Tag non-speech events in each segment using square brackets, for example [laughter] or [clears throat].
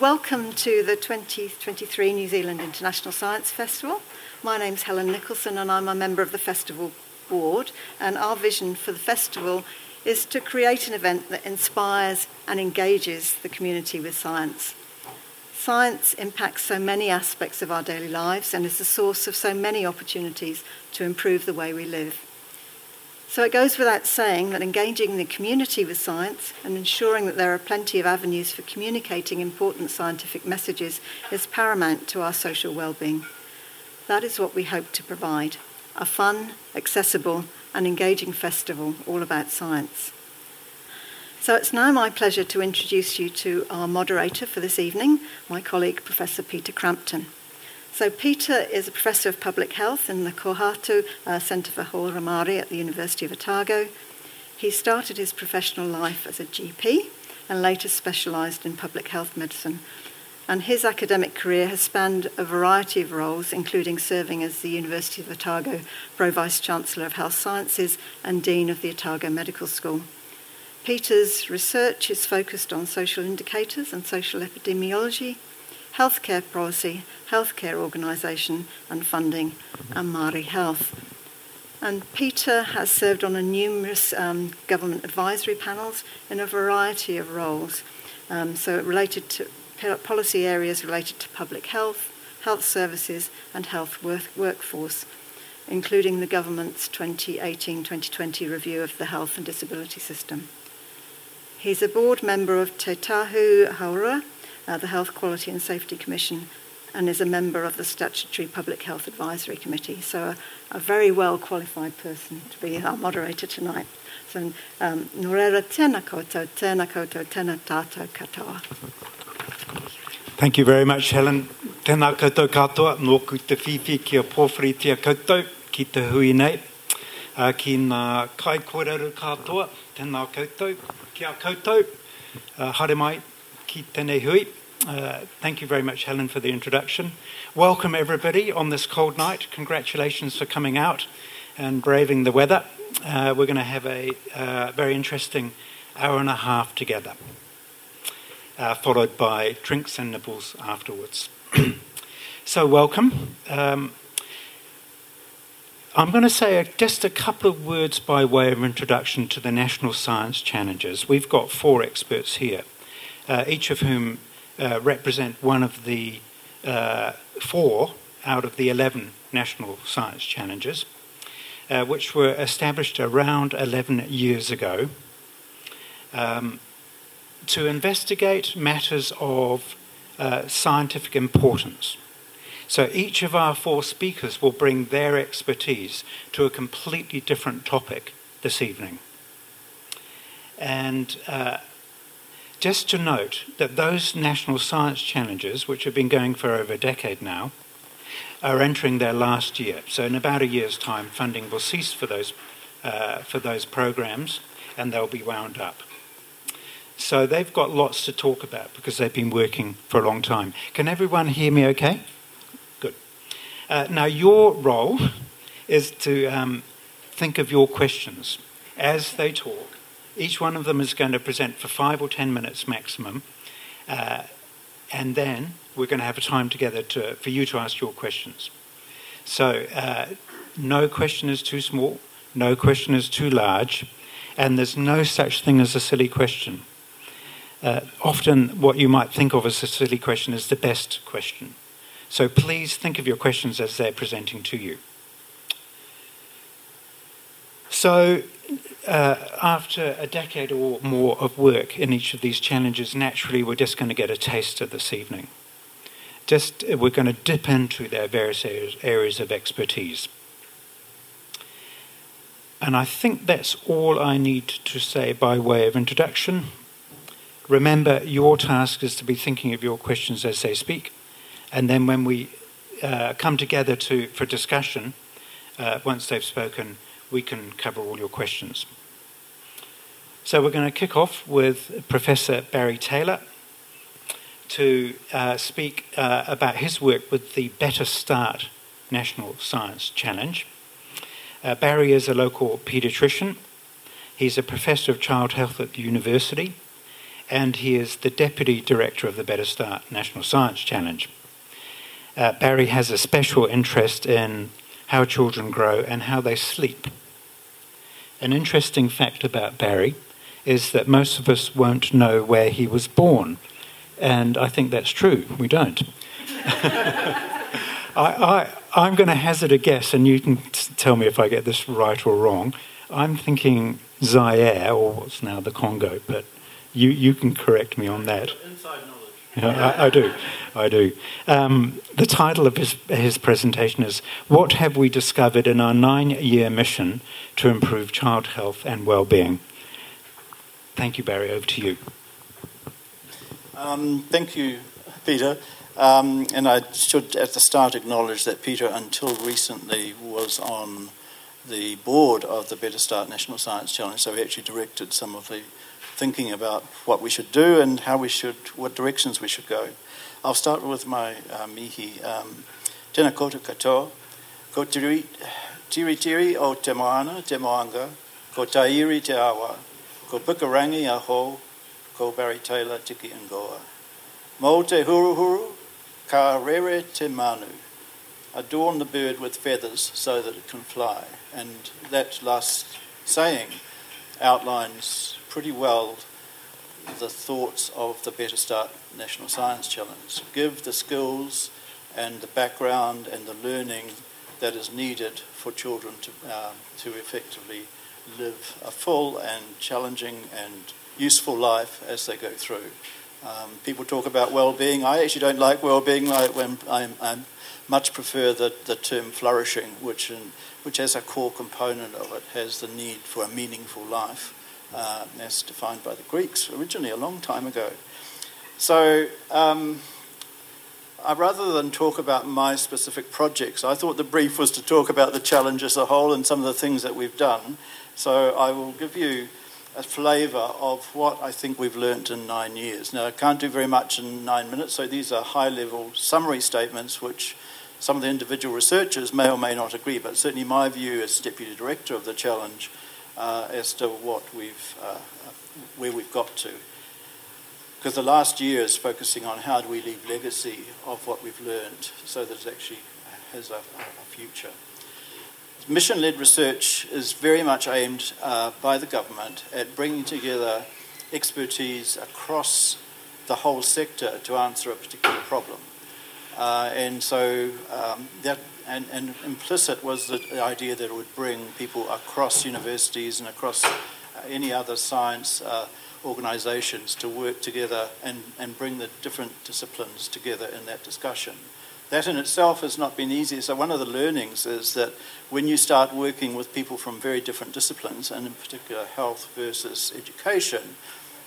Welcome to the 2023 New Zealand International Science Festival. My name's Helen Nicholson and I'm a member of the festival board and our vision for the festival is to create an event that inspires and engages the community with science. Science impacts so many aspects of our daily lives and is the source of so many opportunities to improve the way we live. So it goes without saying that engaging the community with science and ensuring that there are plenty of avenues for communicating important scientific messages is paramount to our social well-being. That is what we hope to provide, a fun, accessible and engaging festival all about science. So it's now my pleasure to introduce you to our moderator for this evening, my colleague Professor Peter Crampton. So Peter is a professor of public health in the Kohatu uh, Centre for Hauora Māori at the University of Otago. He started his professional life as a GP and later specialised in public health medicine. And his academic career has spanned a variety of roles, including serving as the University of Otago Pro Vice Chancellor of Health Sciences and Dean of the Otago Medical School. Peter's research is focused on social indicators and social epidemiology, healthcare policy, healthcare organisation and funding, and Māori Health. And Peter has served on numerous um, government advisory panels in a variety of roles, um, so related to policy areas related to public health, health services, and health work- workforce, including the government's 2018-2020 review of the health and disability system. He's a board member of Te Tāhū Hauora, uh, the Health Quality and Safety Commission, and is a member of the Statutory Public Health Advisory Committee. So, a, a very well qualified person to be our moderator tonight. So, um, Norera tēnā koutou, tēnā koutou, tēnā tātou katoa. Thank you very much, Helen. Tēnā koutou katoa, mōku te whiwhi kia pōwhiri tia koutou ki te hui nei. Uh, ki ngā kai kōreru katoa, tēnā koutou, kia koutou, uh, haere mai ki tēnei hui. Uh, thank you very much, Helen, for the introduction. Welcome, everybody, on this cold night. Congratulations for coming out and braving the weather. Uh, we're going to have a uh, very interesting hour and a half together, uh, followed by drinks and nibbles afterwards. [clears throat] so, welcome. Um, I'm going to say just a couple of words by way of introduction to the National Science Challenges. We've got four experts here, uh, each of whom uh, represent one of the uh, four out of the 11 national science challenges, uh, which were established around 11 years ago um, to investigate matters of uh, scientific importance. So each of our four speakers will bring their expertise to a completely different topic this evening. And uh, just to note that those national science challenges, which have been going for over a decade now, are entering their last year. So in about a year's time, funding will cease for those, uh, for those programs and they'll be wound up. So they've got lots to talk about because they've been working for a long time. Can everyone hear me okay? Good. Uh, now, your role is to um, think of your questions as they talk each one of them is going to present for five or ten minutes maximum. Uh, and then we're going to have a time together to, for you to ask your questions. So, uh, no question is too small, no question is too large, and there's no such thing as a silly question. Uh, often, what you might think of as a silly question is the best question. So, please think of your questions as they're presenting to you. So, uh, after a decade or more of work in each of these challenges, naturally we're just going to get a taste of this evening. Just uh, we're going to dip into their various areas, of expertise. And I think that's all I need to say by way of introduction. Remember, your task is to be thinking of your questions as they speak. And then when we uh, come together to, for discussion, uh, once they've spoken, we can cover all your questions. So we're going to kick off with Professor Barry Taylor to uh, speak uh, about his work with the Better Start National Science Challenge. Uh, Barry is a local paediatrician. He's a professor of child health at the university, and he is the Deputy Director of the Better Start National Science Challenge. Uh, Barry has a special interest in how children grow and how they sleep. An interesting fact about Barry is that most of us won't know where he was born, and I think that's true. We don't. [laughs] I, I, am going to hazard a guess, and you can t- tell me if I get this right or wrong. I'm thinking Zaire, or what's now the Congo, but you, you can correct me on that. Inside knowledge. I, I, do, I do. Um, the title of his, his presentation is What Have We Discovered in Our Nine Year Mission to Improve Child Health and Wellbeing? Thank you, Barry. Over to you. Um, thank you, Peter. Um, and I should at the start acknowledge that Peter, until recently, was on the board of the Better Start National Science Challenge, so he actually directed some of the thinking about what we should do and how we should, what directions we should go. I'll start with my uh, mihi. Um, tēnā koutou katoa, ko tiri, tiri o te moana, te moanga, ko tairi te awa, ko pikarangi a ho, ko Barry Taylor tiki and goa. Mo te huru huru, Ka rere te manu. Adorn the bird with feathers so that it can fly. And that last saying outlines pretty well the thoughts of the Better Start National Science Challenge. Give the skills and the background and the learning that is needed for children to, um, to effectively live a full and challenging and useful life as they go through. Um, people talk about well-being. I actually don't like well-being. I, when I, I much prefer the, the term flourishing, which, in, which as a core component of it has the need for a meaningful life, uh, as defined by the Greeks originally a long time ago. So, um, I, rather than talk about my specific projects, I thought the brief was to talk about the challenge as a whole and some of the things that we've done. So I will give you a flavour of what I think we've learnt in nine years. Now, I can't do very much in nine minutes, so these are high level summary statements which some of the individual researchers may or may not agree, but certainly my view as Deputy Director of the Challenge uh, as to what we've, uh, where we've got to. Because the last year is focusing on how do we leave legacy of what we've learned so that it actually has a, a future mission led research is very much aimed uh, by the government at bringing together expertise across the whole sector to answer a particular problem. Uh, and so um, that and, and, implicit was the idea that it would bring people across universities and across uh, any other science uh, organizations to work together and, and bring the different disciplines together in that discussion. That in itself has not been easy. So, one of the learnings is that when you start working with people from very different disciplines, and in particular health versus education,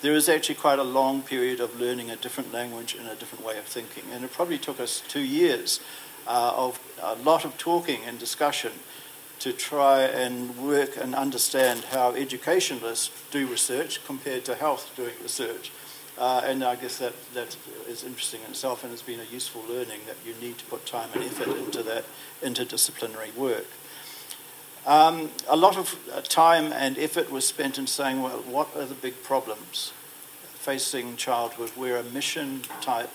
there is actually quite a long period of learning a different language and a different way of thinking. And it probably took us two years uh, of a lot of talking and discussion to try and work and understand how educationalists do research compared to health doing research. Uh, and I guess that, that is interesting in itself and has been a useful learning that you need to put time and effort into that interdisciplinary work. Um, a lot of uh, time and effort was spent in saying, well, what are the big problems facing childhood where a mission type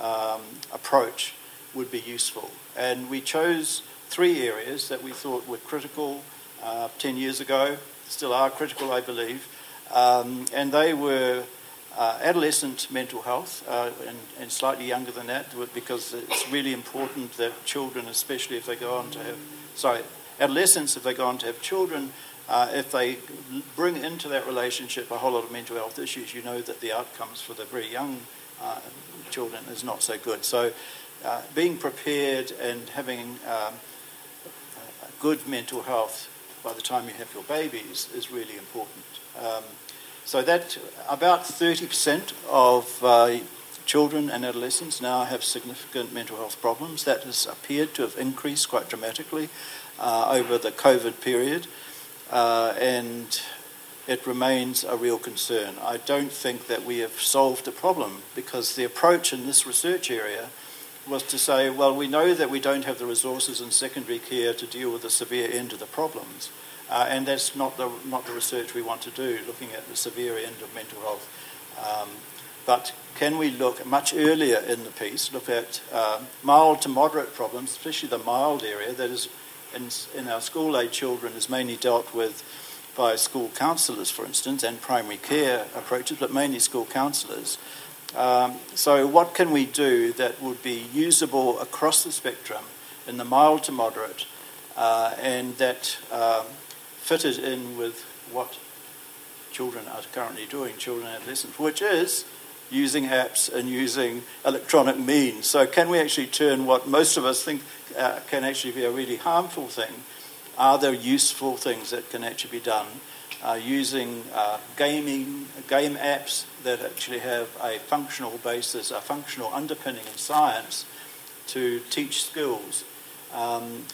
um, approach would be useful? And we chose three areas that we thought were critical uh, 10 years ago, still are critical, I believe. Um, and they were uh, adolescent mental health, uh, and, and, slightly younger than that, because it's really important that children, especially if they go on to have, sorry, adolescents, if they go on to have children, uh, if they bring into that relationship a whole lot of mental health issues, you know that the outcomes for the very young uh, children is not so good. So, uh, being prepared and having um, good mental health by the time you have your babies is really important. Um, so that about 30% of uh, children and adolescents now have significant mental health problems. That has appeared to have increased quite dramatically uh, over the COVID period, uh, and it remains a real concern. I don't think that we have solved the problem because the approach in this research area was to say, well, we know that we don't have the resources in secondary care to deal with the severe end of the problems. Uh, and that's not the, not the research we want to do, looking at the severe end of mental health. Um, but can we look much earlier in the piece, look at uh, mild to moderate problems, especially the mild area that is in, in our school age children is mainly dealt with by school counsellors, for instance, and primary care approaches, but mainly school counsellors. Um, so, what can we do that would be usable across the spectrum in the mild to moderate uh, and that um, fitted in with what children are currently doing, children and adolescents, which is using apps and using electronic means. So, can we actually turn what most of us think uh, can actually be a really harmful thing are there useful things that can actually be done using uh, gaming game apps that actually have a functional basis, a functional underpinning in science to teach skills? Um,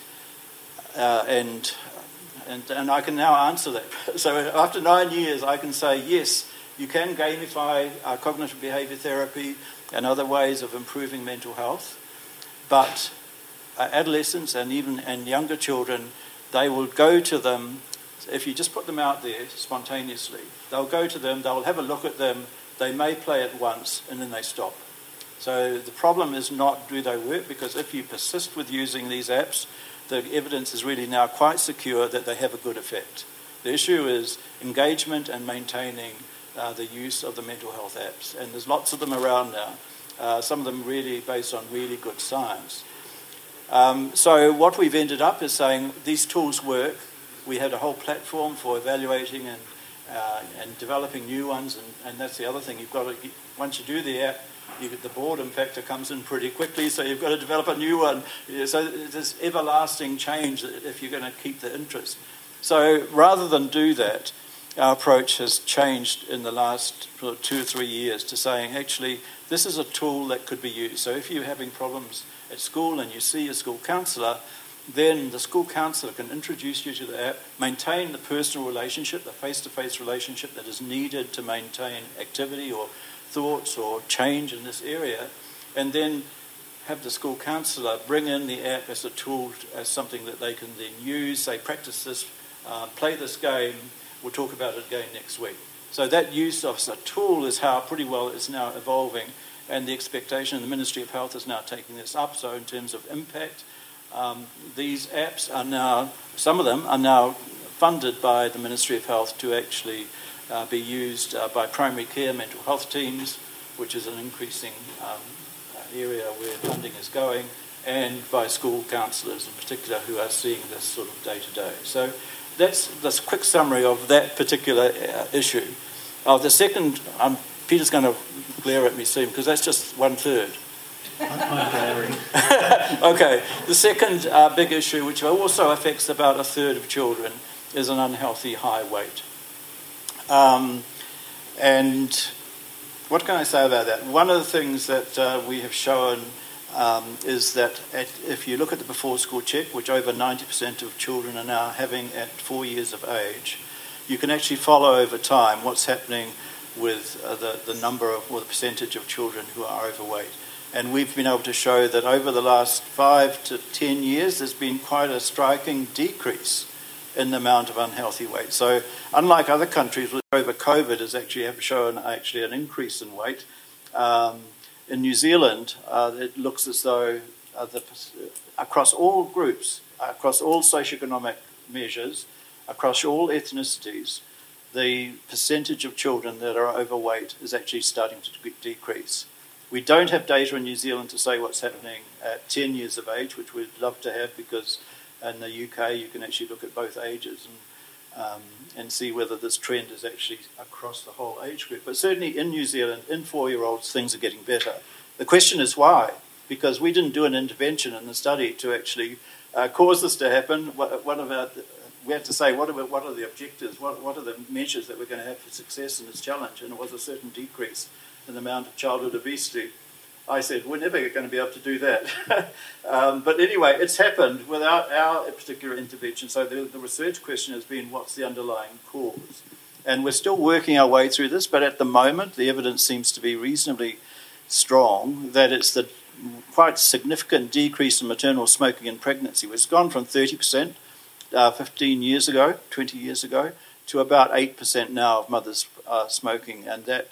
uh, and, and, and I can now answer that. [laughs] So after nine years, I can say yes, you can gamify uh, cognitive behavior therapy and other ways of improving mental health, but uh, adolescents and even and younger children they will go to them, if you just put them out there spontaneously, they'll go to them, they'll have a look at them, they may play it once, and then they stop. So the problem is not do they work, because if you persist with using these apps, the evidence is really now quite secure that they have a good effect. The issue is engagement and maintaining uh, the use of the mental health apps, and there's lots of them around now. Uh, some of them really based on really good science. Um, so what we've ended up is saying these tools work. We had a whole platform for evaluating and, uh, and developing new ones, and, and that's the other thing. You've got to, once you do the app, you get the boredom factor comes in pretty quickly, so you've got to develop a new one. So there's everlasting change if you're going to keep the interest. So rather than do that, our approach has changed in the last two or three years to saying, actually, this is a tool that could be used. So if you're having problems at school and you see a school counsellor, then the school counsellor can introduce you to the app, maintain the personal relationship, the face to face relationship that is needed to maintain activity or thoughts or change in this area, and then have the school counsellor bring in the app as a tool, as something that they can then use, say, practice this, uh, play this game, we'll talk about it again next week. So that use of a tool is how pretty well it's now evolving and the expectation, the Ministry of Health is now taking this up. So, in terms of impact, um, these apps are now, some of them are now funded by the Ministry of Health to actually uh, be used uh, by primary care mental health teams, which is an increasing um, area where funding is going, and by school counsellors in particular who are seeing this sort of day to day. So that's this quick summary of that particular uh, issue. Uh, the second, um, Peter's going to glare at me soon because that's just one third. Okay, the second uh, big issue, which also affects about a third of children, is an unhealthy high weight. Um, and what can I say about that? One of the things that uh, we have shown um, is that at, if you look at the before school check, which over 90% of children are now having at four years of age, you can actually follow over time what's happening with uh, the, the number of, or the percentage of children who are overweight. And we've been able to show that over the last five to ten years, there's been quite a striking decrease in the amount of unhealthy weight. So, unlike other countries, over COVID has actually have shown actually an increase in weight, um, in New Zealand, uh, it looks as though uh, the, across all groups, across all socioeconomic measures, across all ethnicities, the percentage of children that are overweight is actually starting to decrease. We don't have data in New Zealand to say what's happening at 10 years of age, which we'd love to have because in the UK you can actually look at both ages and, um, and see whether this trend is actually across the whole age group. But certainly in New Zealand, in four year olds, things are getting better. The question is why? Because we didn't do an intervention in the study to actually uh, cause this to happen. One of our we have to say what are, what are the objectives, what, what are the measures that we're going to have for success in this challenge, and it was a certain decrease in the amount of childhood obesity. I said, we're never going to be able to do that. [laughs] um, but anyway, it's happened without our particular intervention. So the, the research question has been what's the underlying cause? And we're still working our way through this, but at the moment, the evidence seems to be reasonably strong that it's the quite significant decrease in maternal smoking in pregnancy, has gone from 30% uh, 15 years ago, 20 years ago, to about 8% now of mothers uh, smoking. And that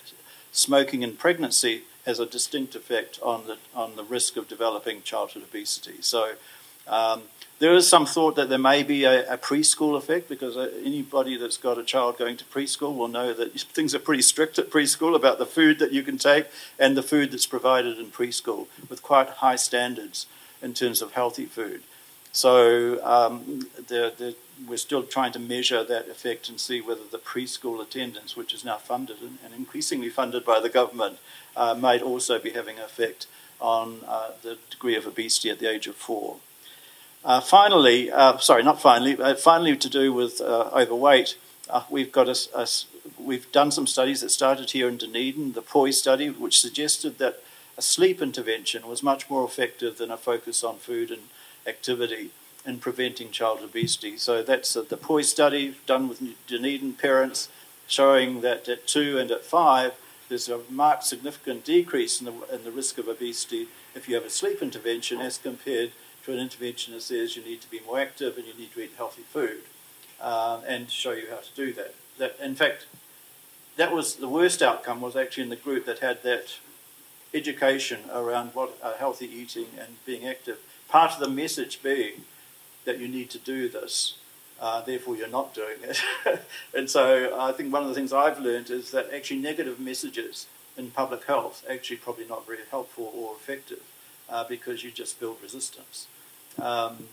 smoking in pregnancy has a distinct effect on the, on the risk of developing childhood obesity. So um, there is some thought that there may be a, a preschool effect because uh, anybody that's got a child going to preschool will know that [laughs] things are pretty strict at preschool about the food that you can take and the food that's provided in preschool with quite high standards in terms of healthy food. So um, the, the, we're still trying to measure that effect and see whether the preschool attendance, which is now funded and, increasingly funded by the government, uh, might also be having an effect on uh, the degree of obesity at the age of four. Uh, finally, uh, sorry, not finally, uh, finally to do with uh, overweight, we've got a, a, we've done some studies that started here in Dunedin, the POI study, which suggested that a sleep intervention was much more effective than a focus on food and activity in preventing child obesity. So that's the POISE study done with Dunedin parents showing that at two and at five, there's a marked significant decrease in the, in the risk of obesity if you have a sleep intervention as compared to an intervention that says you need to be more active and you need to eat healthy food uh, and show you how to do that. That, in fact, that was the worst outcome was actually in the group that had that education around what uh, healthy eating and being active part of the message being that you need to do this, uh, therefore you're not doing it. [laughs] and so I think one of the things I've learned is that actually negative messages in public health actually probably not very helpful or effective uh, because you just build resistance. Um,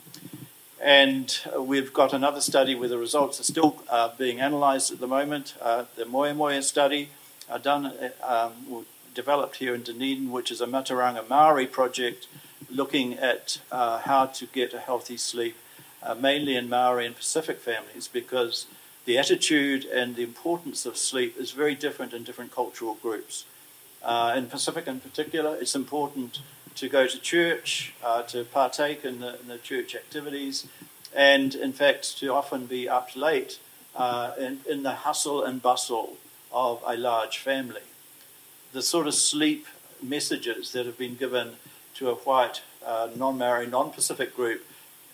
and we've got another study where the results are still uh, being analysed at the moment. Uh, the Moya study, uh, done, uh, um, developed here in Dunedin, which is a Mātauranga Maori project looking at uh, how to get a healthy sleep, uh, mainly in Maori and Pacific families, because the attitude and the importance of sleep is very different in different cultural groups. Uh, in Pacific, in particular, it's important to go to church, uh, to partake in the, in the, church activities, and in fact, to often be up late uh, in, in the hustle and bustle of a large family. The sort of sleep messages that have been given to a white, uh, non Maori, non Pacific group,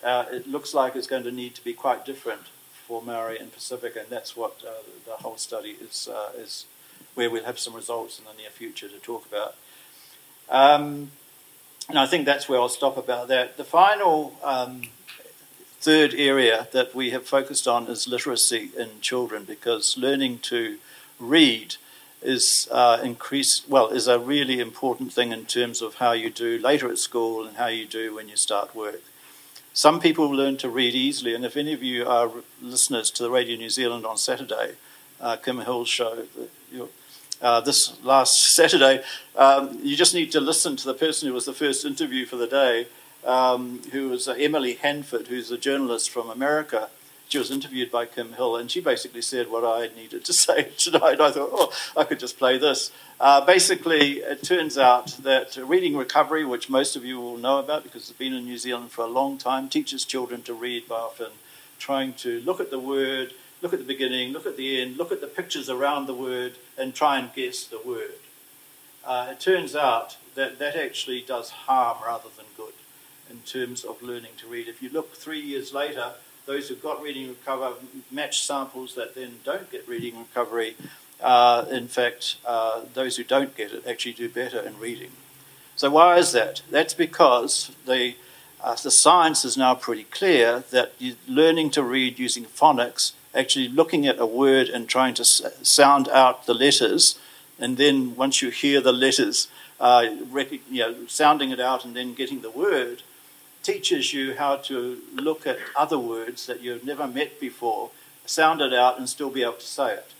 uh, it looks like it's going to need to be quite different for Maori and Pacific, and that's what uh, the whole study is, uh, is where we'll have some results in the near future to talk about. Um, and I think that's where I'll stop about that. The final um, third area that we have focused on is literacy in children because learning to read is uh, well, is a really important thing in terms of how you do later at school and how you do when you start work. Some people learn to read easily, and if any of you are listeners to the Radio New Zealand on Saturday, uh, Kim Hill's show, uh, this last [laughs] Saturday, um, you just need to listen to the person who was the first interview for the day, um, who was uh, Emily Hanford, who's a journalist from America she was interviewed by Kim Hill, and she basically said what I needed to [laughs] say tonight. I thought, oh, I could just play this. Uh, basically, it turns out that reading recovery, which most of you will know about because it's been in New Zealand for a long time, teaches children to read by often trying to look at the word, look at the beginning, look at the end, look at the pictures around the word, and try and guess the word. Uh, it turns out that that actually does harm rather than good in terms of learning to read. If you look three years later, those who've got reading recover match samples that then don't get reading recovery. Uh, in fact, uh, those who don't get it actually do better in reading. So why is that? That's because the uh, the science is now pretty clear that learning to read using phonics, actually looking at a word and trying to s- sound out the letters, and then once you hear the letters, uh, rec- you know, sounding it out and then getting the word, teaches you how to look at other words that you've never met before, sound it out, and still be able to say it.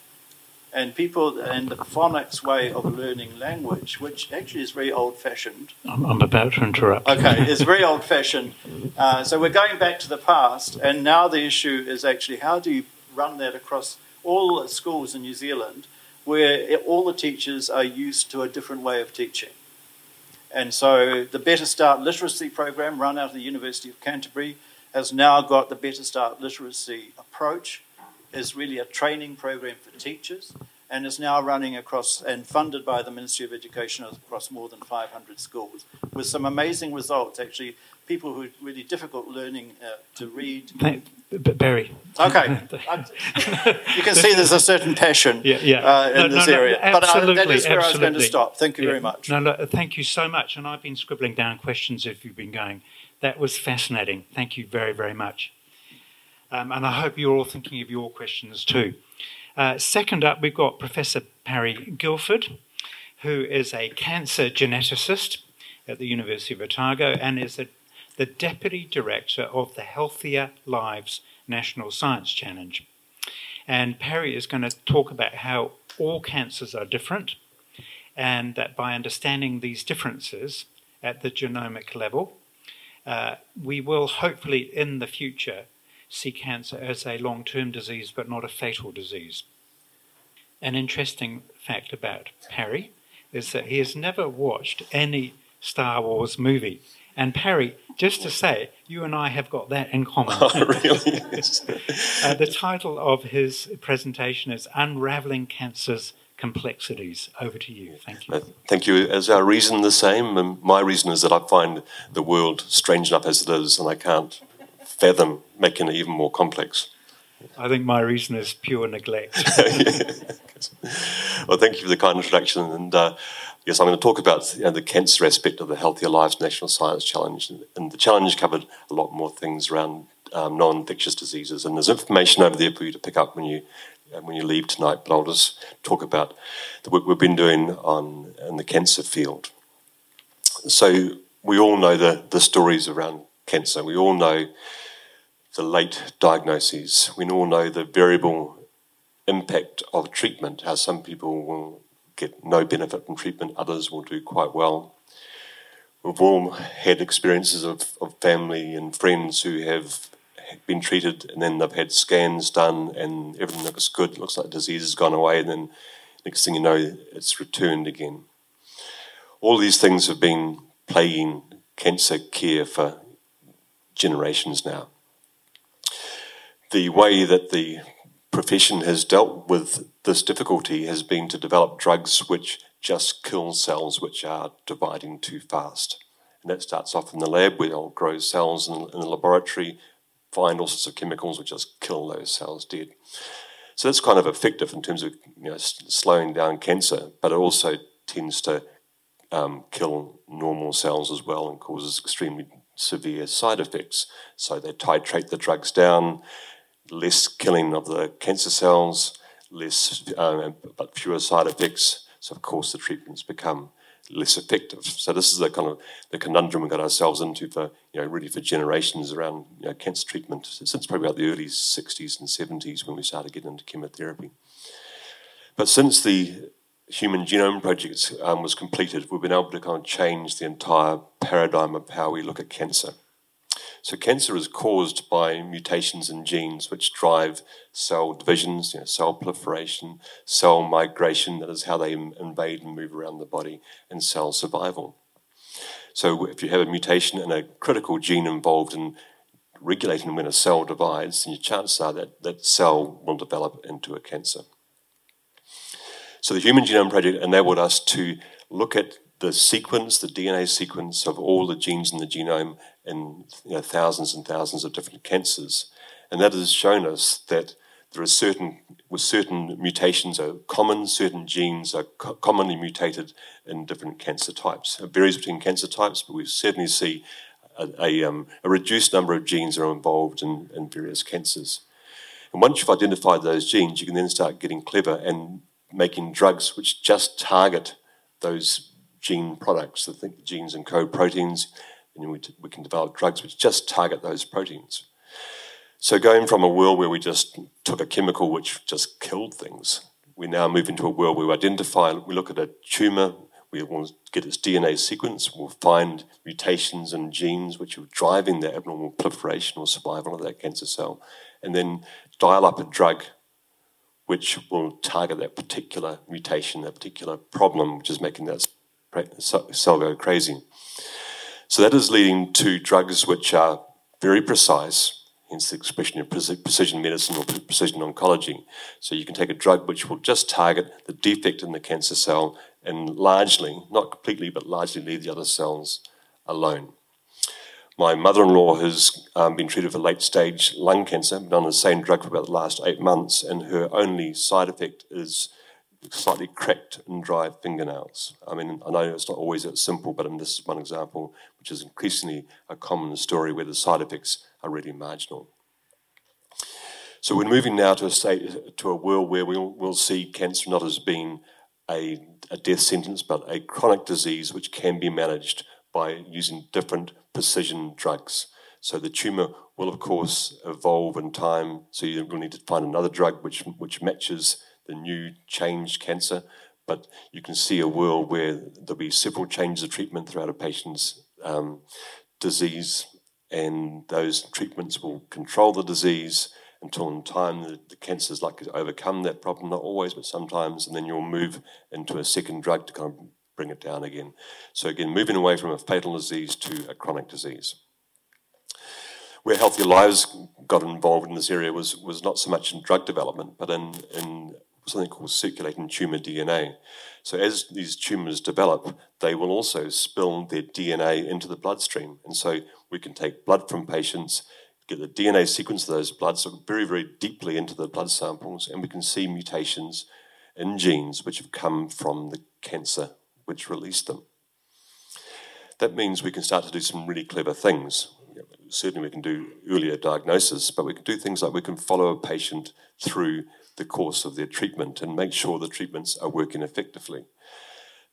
And people, and the phonics way of learning language, which actually is very old fashioned. I'm, I'm, about to interrupt. Okay, it's very [laughs] old fashioned. Uh, so we're going back to the past, and now the issue is actually how do you run that across all schools in New Zealand where all the teachers are used to a different way of teaching. And so the Better Start Literacy program, run out of the University of Canterbury, has now got the Better Start Literacy approach. is really a training program for teachers, and is now running across and funded by the Ministry of Education across more than 500 schools with some amazing results. Actually, people who are really difficult learning uh, to read. Thank, Barry. Okay, [laughs] you can see there's a certain passion yeah, yeah. Uh, in no, this no, area. But uh, that is where I was going to stop. Thank you yeah. very much. No, no, thank you so much. And I've been scribbling down questions if you've been going. That was fascinating. Thank you very, very much. Um, and I hope you're all thinking of your questions too. Uh, second up, we've got Professor Parry Guilford, who is a cancer geneticist at the University of Otago and is a, the Deputy Director of the Healthier Lives National Science Challenge. And Parry is going to talk about how all cancers are different, and that by understanding these differences at the genomic level, uh, we will hopefully in the future see cancer as a long term disease but not a fatal disease. An interesting fact about Parry is that he has never watched any Star Wars movie. And Parry, just to say, you and I have got that in common. [laughs] Oh, really? [laughs] uh, the title of his presentation is Unraveling Cancer's Complexities. Over to you. Thank you. Uh, thank you. Is our reason the same? And my reason is that I find the world strange enough as it is, and I can't fathom making it even more complex. I think my reason is pure neglect. [laughs] well, thank you for the kind introduction. And uh, yes, I'm going to talk about you know, the cancer aspect of the Healthier Lives National Science Challenge. And the challenge covered a lot more things around um, non-infectious diseases. And there's information over there for you to pick up when you uh, when you leave tonight. But I'll just talk about the work we've been doing on in the cancer field. So we all know the, the stories around cancer. We all know the late diagnoses. We all know the variable impact of treatment, how some people will get no benefit from treatment, others will do quite well. We've all had experiences of, of family and friends who have been treated and then they've had scans done and everything looks good, looks like disease has gone away, and then next thing you know, it's returned again. All these things have been plaguing cancer care for generations now. The way that the profession has dealt with this difficulty has been to develop drugs which just kill cells which are dividing too fast. And that starts off in the lab where they'll grow cells in, in the laboratory, find all sorts of chemicals which just kill those cells dead. So that's kind of effective in terms of you know, slowing down cancer, but it also tends to um, kill normal cells as well and causes extremely severe side effects. So they titrate the drugs down, less killing of the cancer cells, less uh, but fewer side effects. So of course the treatments become less effective. So this is the kind of the conundrum we got ourselves into for you know really for generations around you know, cancer treatment since probably about the early 60s and 70s when we started getting into chemotherapy. But since the Human Genome Project um, was completed, we've been able to kind of change the entire paradigm of how we look at cancer. So cancer is caused by mutations in genes which drive cell divisions, you know, cell proliferation, cell migration, that is how they invade and move around the body, and cell survival. So if you have a mutation in a critical gene involved in regulating when a cell divides, then your chances are that that cell will develop into a cancer. So the Human Genome Project enabled us to look at the sequence, the DNA sequence of all the genes in the genome in you know, thousands and thousands of different cancers. And that has shown us that there are certain, with certain mutations are common, certain genes are co- commonly mutated in different cancer types. It varies between cancer types, but we certainly see a, a, um, a reduced number of genes are involved in, in various cancers. And once you've identified those genes, you can then start getting clever and making drugs which just target those gene products, the genes and encode proteins, and we, we can develop drugs which just target those proteins. So going from a world where we just took a chemical which just killed things, we now move into a world where we identify, we look at a tumor, we to get its DNA sequence, we'll find mutations in genes which are driving the abnormal proliferation or survival of that cancer cell, and then dial up a drug which will target that particular mutation, that particular problem, which is making that cell go crazy. So that is leading to drugs which are very precise. hence the expression of precision medicine or precision oncology. So you can take a drug which will just target the defect in the cancer cell and largely, not completely, but largely leave the other cells alone. My mother in law has um, been treated for late stage lung cancer, been on the same drug for about the last eight months, and her only side effect is slightly cracked and dry fingernails. I mean, I know it's not always that simple, but in this is one example which is increasingly a common story where the side effects are really marginal. So we're moving now to a state, to a world where we'll, we'll see cancer not as being a, a death sentence, but a chronic disease which can be managed by using different precision drugs. So the tumour will, of course, evolve in time. So you will need to find another drug which which matches the new changed cancer. But you can see a world where there'll be several changes of treatment throughout a patient's um, disease, and those treatments will control the disease until in time the, the cancer is likely to overcome that problem, not always, but sometimes, and then you'll move into a second drug to kind of bring it down again. So again, moving away from a fatal disease to a chronic disease. Where Healthier Lives got involved in this area was, was not so much in drug development, but in, in something called circulating tumour DNA. So as these tumours develop, they will also spill their DNA into the bloodstream. And so we can take blood from patients, get the DNA sequence of those bloods so very, very deeply into the blood samples, and we can see mutations in genes which have come from the cancer which released them. That means we can start to do some really clever things. Certainly, we can do earlier diagnosis, but we can do things like we can follow a patient through the course of their treatment and make sure the treatments are working effectively.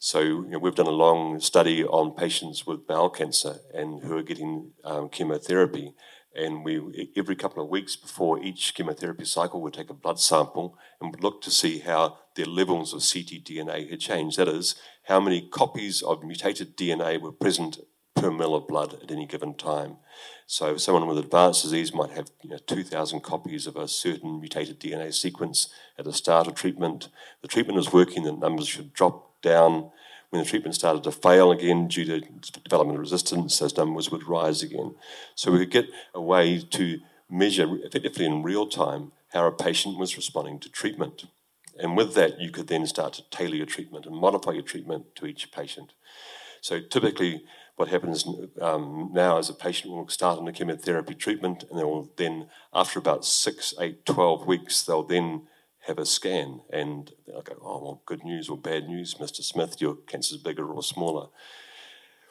So you know, we've done a long study on patients with bowel cancer and who are getting um, chemotherapy. And we every couple of weeks before each chemotherapy cycle, we take a blood sample and look to see how their levels of ctDNA had changed. That is, how many copies of mutated DNA were present per mil of blood at any given time. So someone with advanced disease might have you know, 2,000 copies of a certain mutated DNA sequence at the start of treatment. The treatment is working, the numbers should drop down. When the treatment started to fail again due to development of resistance, those numbers would rise again. So we could get a way to measure effectively in real time how a patient was responding to treatment. And with that, you could then start to tailor your treatment and modify your treatment to each patient. So typically, what happens um, now is a patient will start on a chemotherapy treatment and they will then, after about six, eight, 12 weeks, they'll then have a scan and they'll go, oh, well, good news or bad news, Mr. Smith, your cancer's bigger or smaller.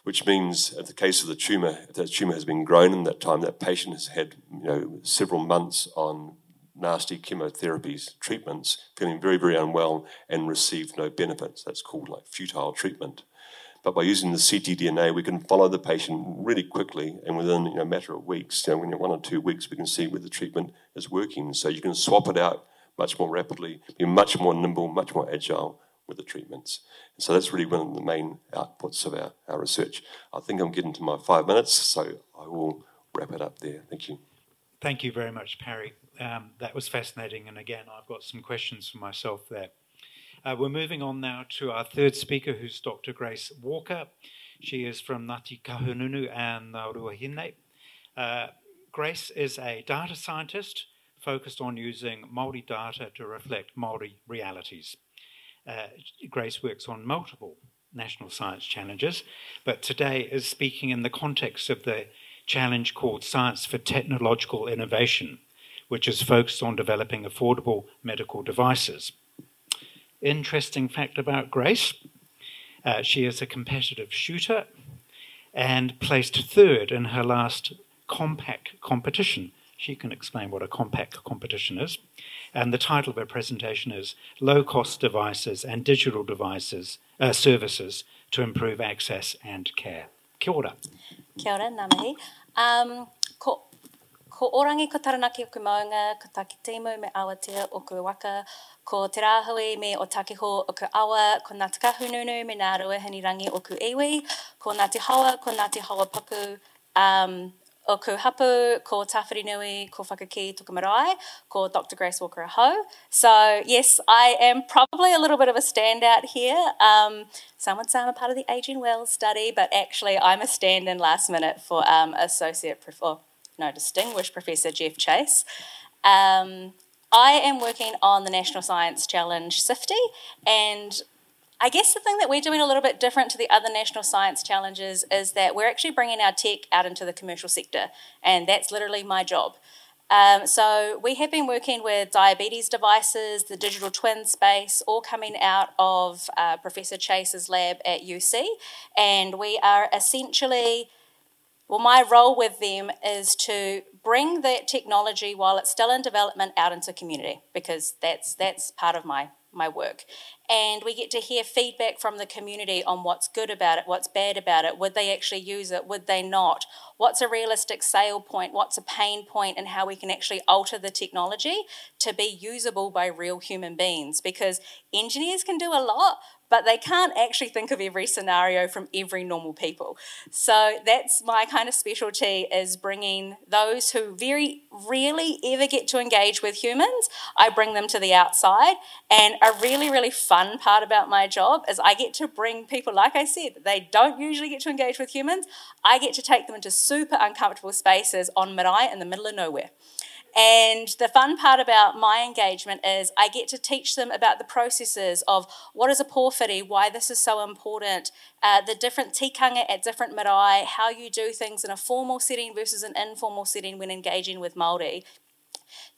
Which means, in the case of the tumour, if that tumour has been grown in that time, that patient has had you know, several months on nasty chemotherapies, treatments, feeling very, very unwell and received no benefits. That's called like futile treatment. But by using the ctDNA, we can follow the patient really quickly, and within you know, a matter of weeks, you know, one or two weeks, we can see where the treatment is working. So you can swap it out much more rapidly, be much more nimble, much more agile with the treatments. And so that's really one of the main outputs of our, our research. I think I'm getting to my five minutes, so I will wrap it up there. Thank you. Thank you very much, Parry. Um, that was fascinating, and again, I've got some questions for myself there. Uh, we're moving on now to our third speaker, who's Dr. Grace Walker. She is from Ngāti Kahungunu and Ruahine. Uh, Grace is a data scientist focused on using Māori data to reflect Māori realities. Uh, Grace works on multiple national science challenges, but today is speaking in the context of the challenge called Science for Technological Innovation, which is focused on developing affordable medical devices. Interesting fact about Grace uh, she is a competitive shooter and placed third in her last compact competition. She can explain what a compact competition is. And the title of her presentation is Low Cost Devices and Digital Devices uh, Services to Improve Access and Care. Kia ora. Kia ora. Um, ko, ko orangi ko taranaki o ku maunga, ko taki timu me awatea o ku waka, ko te rāhui me o takiho o ku awa, ko Ngāti Kahungunu me ngā ruahinirangi o ku iwi, ko Ngāti Hawa, ko Ngāti Hawa Paku, um, o ku hapu, ko Tawhiri Nui, ko Whakaki Tuku Marae, ko Dr. Grace Walker Aho. So, yes, I am probably a little bit of a standout here. Um, some would say I'm a part of the Aging Well study, but actually I'm a stand-in last minute for um, Associate Prof- no, distinguished Professor Geoff Chase. Um, I am working on the National Science Challenge SfTI, and I guess the thing that we're doing a little bit different to the other national science challenges is that we're actually bringing our tech out into the commercial sector, and that's literally my job. Um, so we have been working with diabetes devices, the digital twin space, all coming out of uh, Professor Chase's lab at UC, and we are essentially well, my role with them is to bring that technology while it's still in development out into the community because that's that's part of my my work. And we get to hear feedback from the community on what's good about it, what's bad about it, would they actually use it, would they not, what's a realistic sale point, what's a pain point, and how we can actually alter the technology to be usable by real human beings. Because engineers can do a lot, but they can't actually think of every scenario from every normal people. So that's my kind of specialty is bringing those who very rarely ever get to engage with humans, I bring them to the outside. And a really, really fun part about my job is I get to bring people, like I said, they don't usually get to engage with humans. I get to take them into super uncomfortable spaces on Marae in the middle of nowhere. And the fun part about my engagement is I get to teach them about the processes of what is a pōwhiri, why this is so important, uh, the different tikanga at different marae, how you do things in a formal setting versus an informal setting when engaging with Māori.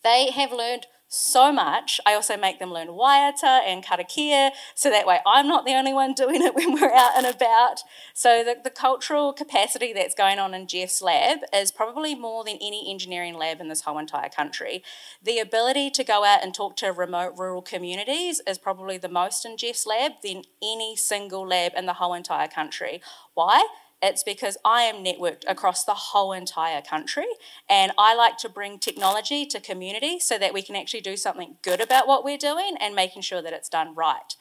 They have learned so much. I also make them learn waiata and karakia, so that way I'm not the only one [laughs] doing it when we're out and about. So the, the cultural capacity that's going on in Geoff's lab is probably more than any engineering lab in this whole entire country. The ability to go out and talk to remote rural communities is probably the most in Geoff's lab than any single lab in the whole entire country. Why? It's because I am networked across the whole entire country and I like to bring technology to community so that we can actually do something good about what we're doing and making sure that it's done right.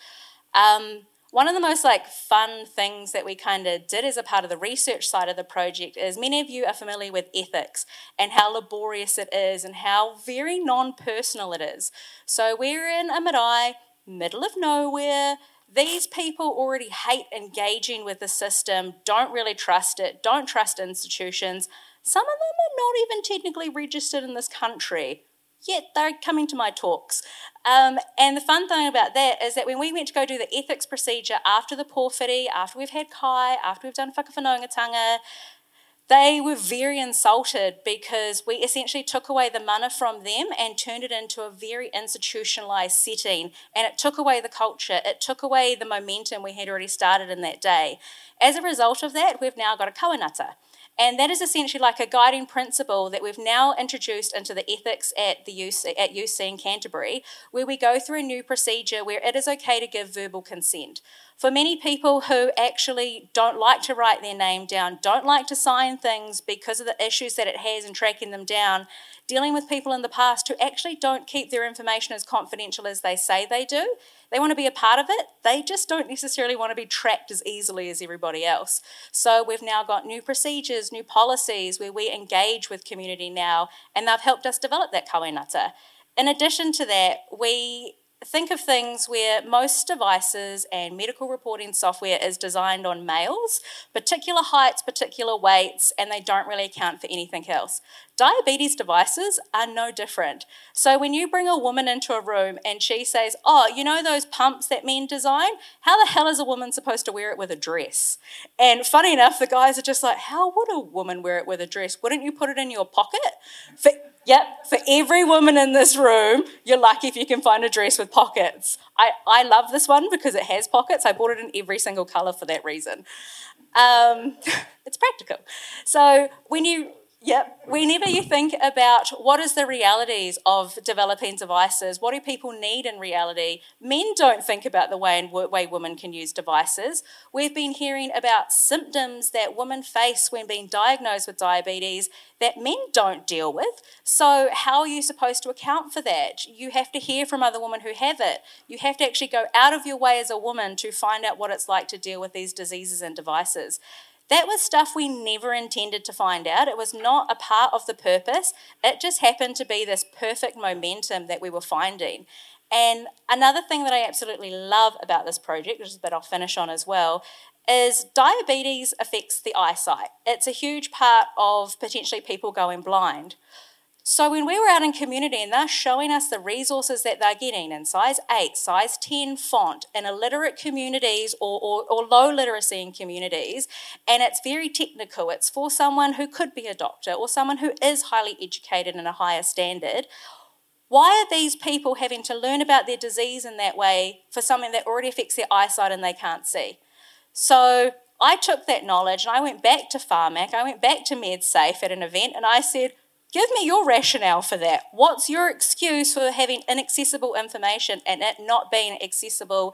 Um, one of the most like fun things that we kind of did as a part of the research side of the project is many of you are familiar with ethics and how laborious it is and how very non-personal it is. So we're in a marae, middle of nowhere, these people already hate engaging with the system, don't really trust it, don't trust institutions. Some of them are not even technically registered in this country, yet they're coming to my talks. Um, and the fun thing about that is that when we went to go do the ethics procedure after the pōwhiri, after we've had kai, after we've done whakawhanaungatanga, they were very insulted because we essentially took away the mana from them and turned it into a very institutionalized setting. And it took away the culture, it took away the momentum we had already started in that day. As a result of that, we've now got a kawenata. And that is essentially like a guiding principle that we've now introduced into the ethics at the UC, at UC in Canterbury, where we go through a new procedure where it is okay to give verbal consent. For many people who actually don't like to write their name down, don't like to sign things because of the issues that it has in tracking them down, dealing with people in the past who actually don't keep their information as confidential as they say they do, they want to be a part of it. They just don't necessarily want to be tracked as easily as everybody else. So we've now got new procedures, new policies where we engage with community now, and they've helped us develop that kawenata. In addition to that, we think of things where most devices and medical reporting software is designed on males, particular heights, particular weights, and they don't really account for anything else. Diabetes devices are no different. So when you bring a woman into a room and she says, Oh, you know those pumps that men design? How the hell is a woman supposed to wear it with a dress? And funny enough, the guys are just like, How would a woman wear it with a dress? Wouldn't you put it in your pocket? For Yep, for every woman in this room, you're lucky if you can find a dress with pockets. I, I love this one because it has pockets. I bought it in every single colour for that reason. Um, [laughs] it's practical. So when you Yep. Whenever you think about what is the realities of developing devices, what do people need in reality, men don't think about the way in way women can use devices. We've been hearing about symptoms that women face when being diagnosed with diabetes that men don't deal with. So how are you supposed to account for that? You have to hear from other women who have it. You have to actually go out of your way as a woman to find out what it's like to deal with these diseases and devices. That was stuff we never intended to find out. It was not a part of the purpose. It just happened to be this perfect momentum that we were finding. And another thing that I absolutely love about this project, which is bit I'll finish on as well, is diabetes affects the eyesight. It's a huge part of potentially people going blind. So when we were out in community and they're showing us the resources that they're getting in size 8, size 10 font in illiterate communities or, or, or, low literacy in communities, and it's very technical. It's for someone who could be a doctor or someone who is highly educated in a higher standard. Why are these people having to learn about their disease in that way for something that already affects their eyesight and they can't see? So I took that knowledge and I went back to Pharmac, I went back to MedSafe at an event, and I said, Give me your rationale for that. What's your excuse for having inaccessible information and it not being accessible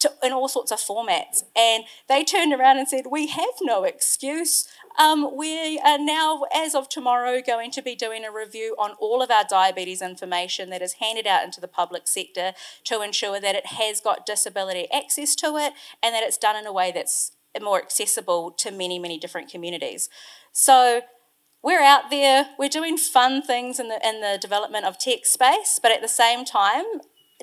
to, in all sorts of formats? And they turned around and said, We have no excuse. Um, we are now, as of tomorrow, going to be doing a review on all of our diabetes information that is handed out into the public sector to ensure that it has got disability access to it and that it's done in a way that's more accessible to many, many different communities. So we're out there, we're doing fun things in the, in the development of tech space, but at the same time,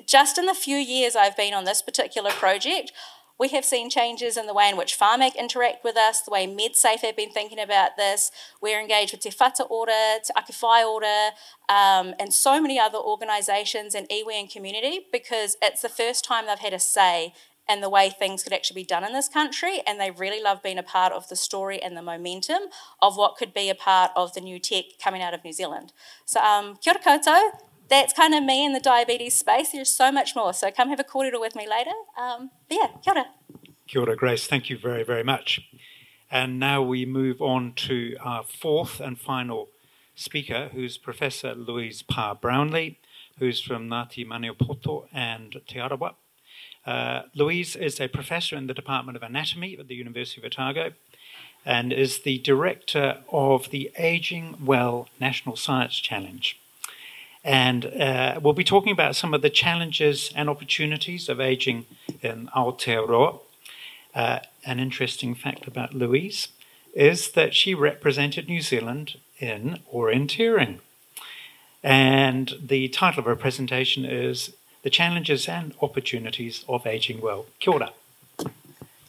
just in the few years I've been on this particular project, we have seen changes in the way in which Pharmac interact with us, the way MedSafe have been thinking about this. We're engaged with Te Whatu Ora, Te Aka Whai Ora, um, and so many other organisations and iwi and community because it's the first time they've had a say and the way things could actually be done in this country. And they really love being a part of the story and the momentum of what could be a part of the new tech coming out of New Zealand. So, um, kia ora koutou. That's kind of me in the diabetes space. There's so much more. So, come have a kōrero with me later. Um, but yeah, kia ora. Kia ora, Grace. Thank you very, very much. And now we move on to our fourth and final speaker, who's Professor Louise Parr Brownlie, who's from Ngāti Maniapoto and Te Arawa. Uh, Louise is a professor in the Department of Anatomy at the University of Otago and is the director of the Aging Well National Science Challenge. And uh, we'll be talking about some of the challenges and opportunities of aging in Aotearoa. Uh, an interesting fact about Louise is that she represented New Zealand in orienteering. And the title of her presentation is the challenges and opportunities of aging well. Kia ora.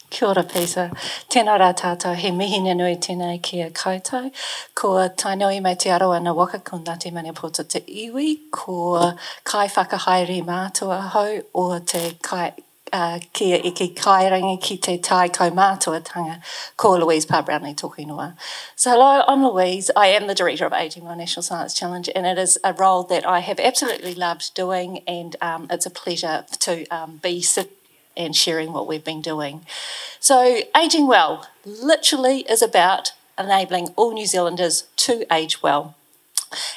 Kia ora, Peter. Tēnā rā tātou, he mihi nui tēnei ki a koutou. Ko tainoi mai te aroa na waka ko Ngāti Maniapoto te iwi, ko kai whakahaere mātua hou o te kai, uh, kia iki kairangi ki te tai kaumātuatanga, ko Louise Parr Brownlie toku noa. So hello, I'm Louise. I am the Director of Aging My National Science Challenge and it is a role that I have absolutely loved doing and um, it's a pleasure to um, be sit and sharing what we've been doing. So Aging Well literally is about enabling all New Zealanders to age well.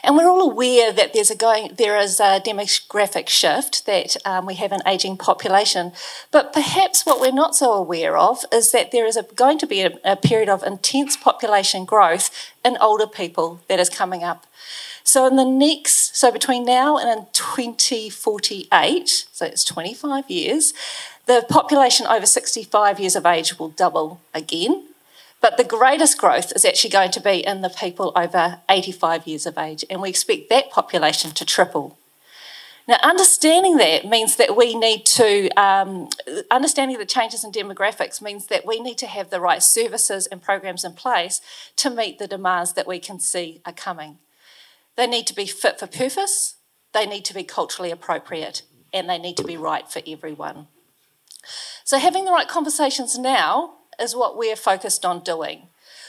And we're all aware that there's a going, there is a demographic shift, that um, we have an ageing population. But perhaps what we're not so aware of is that there is a, going to be a, a period of intense population growth in older people that is coming up. So in the next, so between now and in 2048, so it's 25 years, the population over 65 years of age will double again. But the greatest growth is actually going to be in the people over 85 years of age, and we expect that population to triple. Now, understanding that means that we need to, um, understanding the changes in demographics means that we need to have the right services and programs in place to meet the demands that we can see are coming. They need to be fit for purpose, they need to be culturally appropriate, and they need to be right for everyone. So, having the right conversations now is what we're focused on doing.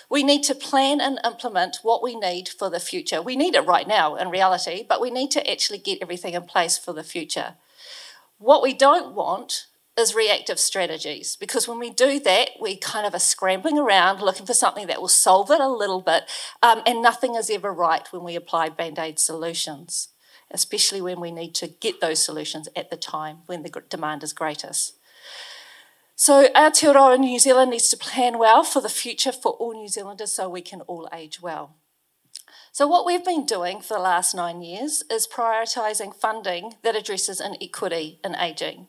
We need to plan and implement what we need for the future. We need it right now in reality, but we need to actually get everything in place for the future. What we don't want is reactive strategies because when we do that, we kind of are scrambling around looking for something that will solve it a little bit, um, and nothing is ever right when we apply band aid solutions, especially when we need to get those solutions at the time when the demand is greatest. So Aotearoa New Zealand needs to plan well for the future for all New Zealanders so we can all age well. So what we've been doing for the last nine years is prioritising funding that addresses inequity in ageing.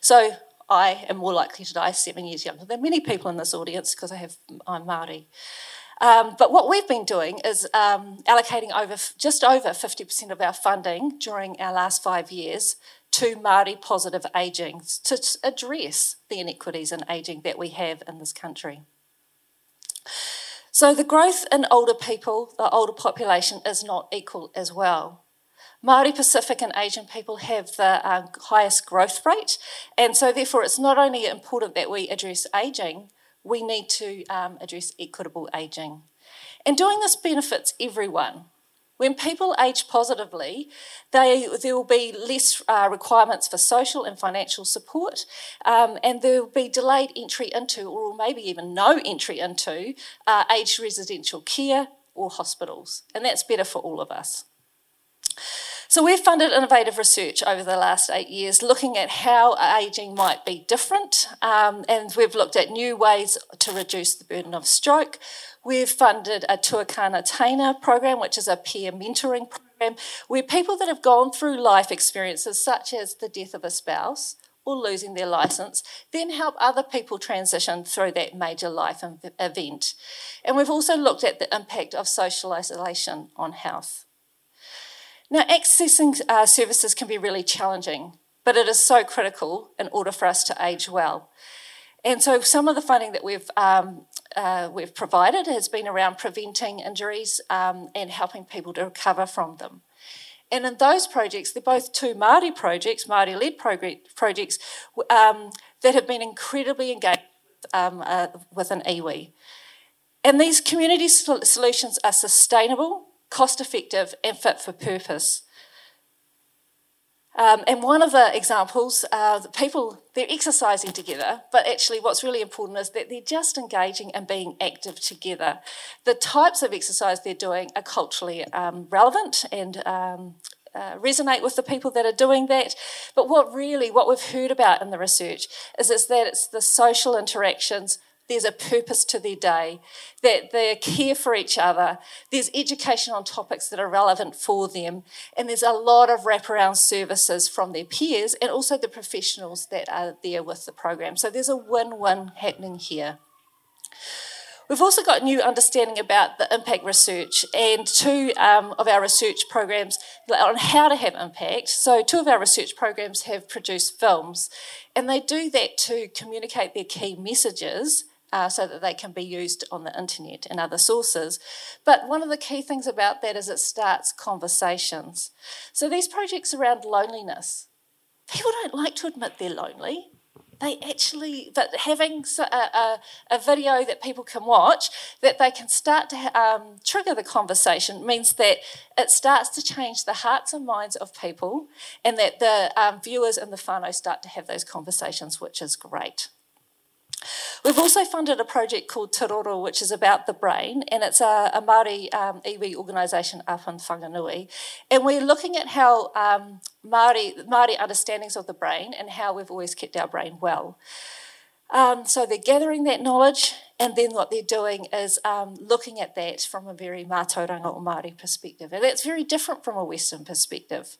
So I am more likely to die seven years younger than many people in this audience because I have I'm Māori. Um, but what we've been doing is um, allocating over just over 50% of our funding during our last five years to Māori positive ageing to address the inequities in ageing that we have in this country. So the growth in older people, the older population, is not equal as well. Māori Pacific and Asian people have the uh, highest growth rate, and so therefore it's not only important that we address ageing, we need to um, address equitable ageing. And doing this benefits everyone. When people age positively, they, there will be less uh, requirements for social and financial support, um, and there will be delayed entry into, or maybe even no entry into, uh, aged residential care or hospitals. And that's better for all of us. So we've funded innovative research over the last eight years looking at how ageing might be different, um, and we've looked at new ways to reduce the burden of stroke. We've funded a Tuakana Teina program, which is a peer mentoring program, where people that have gone through life experiences such as the death of a spouse or losing their license, then help other people transition through that major life event. And we've also looked at the impact of social isolation on health. Now, accessing uh, services can be really challenging, but it is so critical in order for us to age well. And so, some of the funding that we've um, uh, we've provided has been around preventing injuries um, and helping people to recover from them. And in those projects, they're both two Māori projects, Māori-led projects, um, that have been incredibly engaged um, uh, with an iwi. And these community solutions are sustainable, cost effective, and fit for purpose. Um, and one of the examples, uh, the people, they're exercising together, but actually what's really important is that they're just engaging and being active together. The types of exercise they're doing are culturally um, relevant and um, uh, resonate with the people that are doing that. But what really, what we've heard about in the research is, is that it's the social interactions there's a purpose to their day, that they care for each other, there's education on topics that are relevant for them, and there's a lot of wraparound services from their peers and also the professionals that are there with the program. So there's a win win happening here. We've also got new understanding about the impact research and two um, of our research programs on how to have impact. So, two of our research programs have produced films, and they do that to communicate their key messages uh, so that they can be used on the internet and other sources. But one of the key things about that is it starts conversations. So these projects around loneliness, people don't like to admit they're lonely. They actually, but having a, a, a video that people can watch, that they can start to um, trigger the conversation, means that it starts to change the hearts and minds of people, and that the um, viewers and the whānau start to have those conversations, which is great. We've also funded a project called Te Roro, which is about the brain, and it's a, a Māori um, iwi organisation up in Whanganui. And we're looking at how um, Māori, Māori understandings of the brain and how we've always kept our brain well. Um, so they're gathering that knowledge, and then what they're doing is um, looking at that from a very mātauranga or Māori perspective. And that's very different from a Western perspective.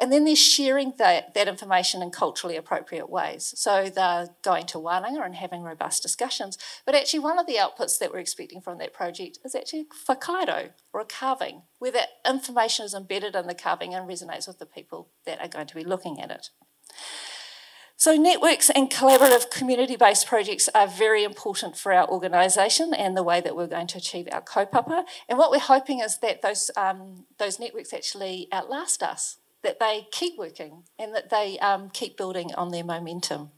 And then they're sharing that, that information in culturally appropriate ways. So they're going to wānanga and having robust discussions. But actually, one of the outputs that we're expecting from that project is actually whakairo, or a carving, where that information is embedded in the carving and resonates with the people that are going to be looking at it. So, networks and collaborative community based projects are very important for our organisation and the way that we're going to achieve our kaupapa. And what we're hoping is that those, um, those networks actually outlast us, that they keep working and that they um, keep building on their momentum.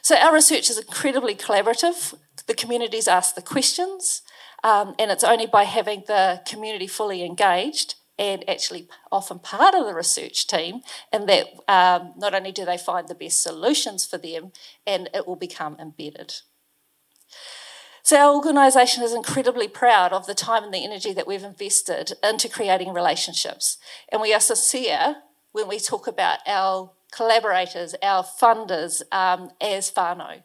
So, our research is incredibly collaborative. The communities ask the questions, um, and it's only by having the community fully engaged and actually often part of the research team, and that um, not only do they find the best solutions for them, and it will become embedded. So, our organisation is incredibly proud of the time and the energy that we've invested into creating relationships. And we are sincere when we talk about our collaborators, our funders um, as whānau.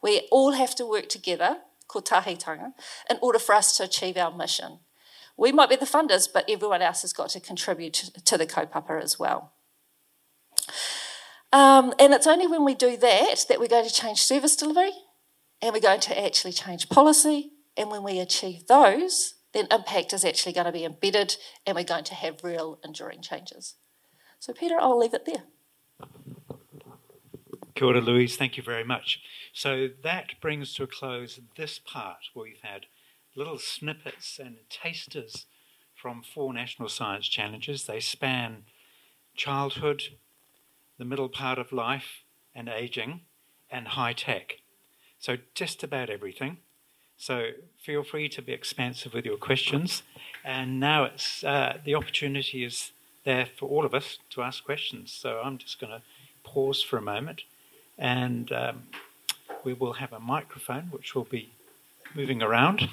We all have to work together, kotahitanga, in order for us to achieve our mission. We might be the funders, but everyone else has got to contribute to the kaupapa as well. Um, and it's only when we do that that we're going to change service delivery and we're going to actually change policy. And when we achieve those, then impact is actually going to be embedded and we're going to have real enduring changes. So, Peter, I'll leave it there. Kia ora, Louise. Thank you very much. So that brings to a close this part where we've had little snippets and tasters from four national science challenges. They span childhood, the middle part of life, and aging, and high tech. So just about everything. So feel free to be expansive with your questions. And now it's uh, the opportunity is there for all of us to ask questions. So I'm just going to pause for a moment, and um, we will have a microphone which will be moving around.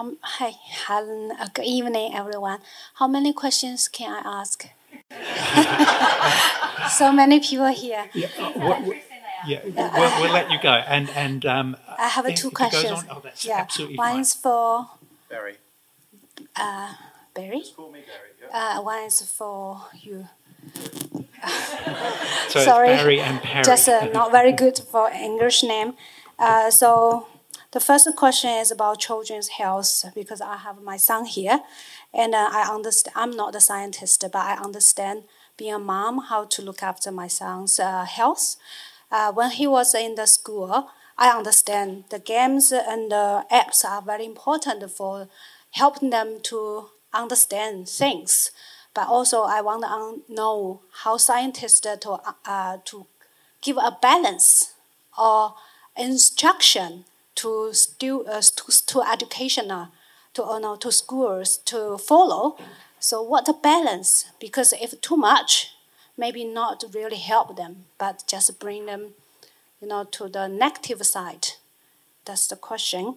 How, hi, [laughs] Helen. Uh, good evening, everyone. How many questions can I ask? [laughs] so many people here. Yeah, uh, what, what, yeah we'll, we'll, let you go. And and um, I have if, two questions. On, oh, that's yeah, absolutely one fine. is for Barry. uh, Barry. Just call me Barry. Yeah. Uh, one is for you. [laughs] So Sorry, it's Barry and Perry. Just uh, not very good for English name. Uh, so the first question is about children's health because I have my son here, and uh, I understand. I'm not a scientist, but I understand being a mom how to look after my son's uh, health. Uh, when he was in the school, I understand the games and the apps are very important for helping them to understand things. But also, I want to know how scientists to uh, to give a balance or instruction to stu- uh, to, to educational to uh, no, to schools to follow. So what the balance? Because if too much, maybe not really help them, but just bring them, you know, to the negative side. That's the question.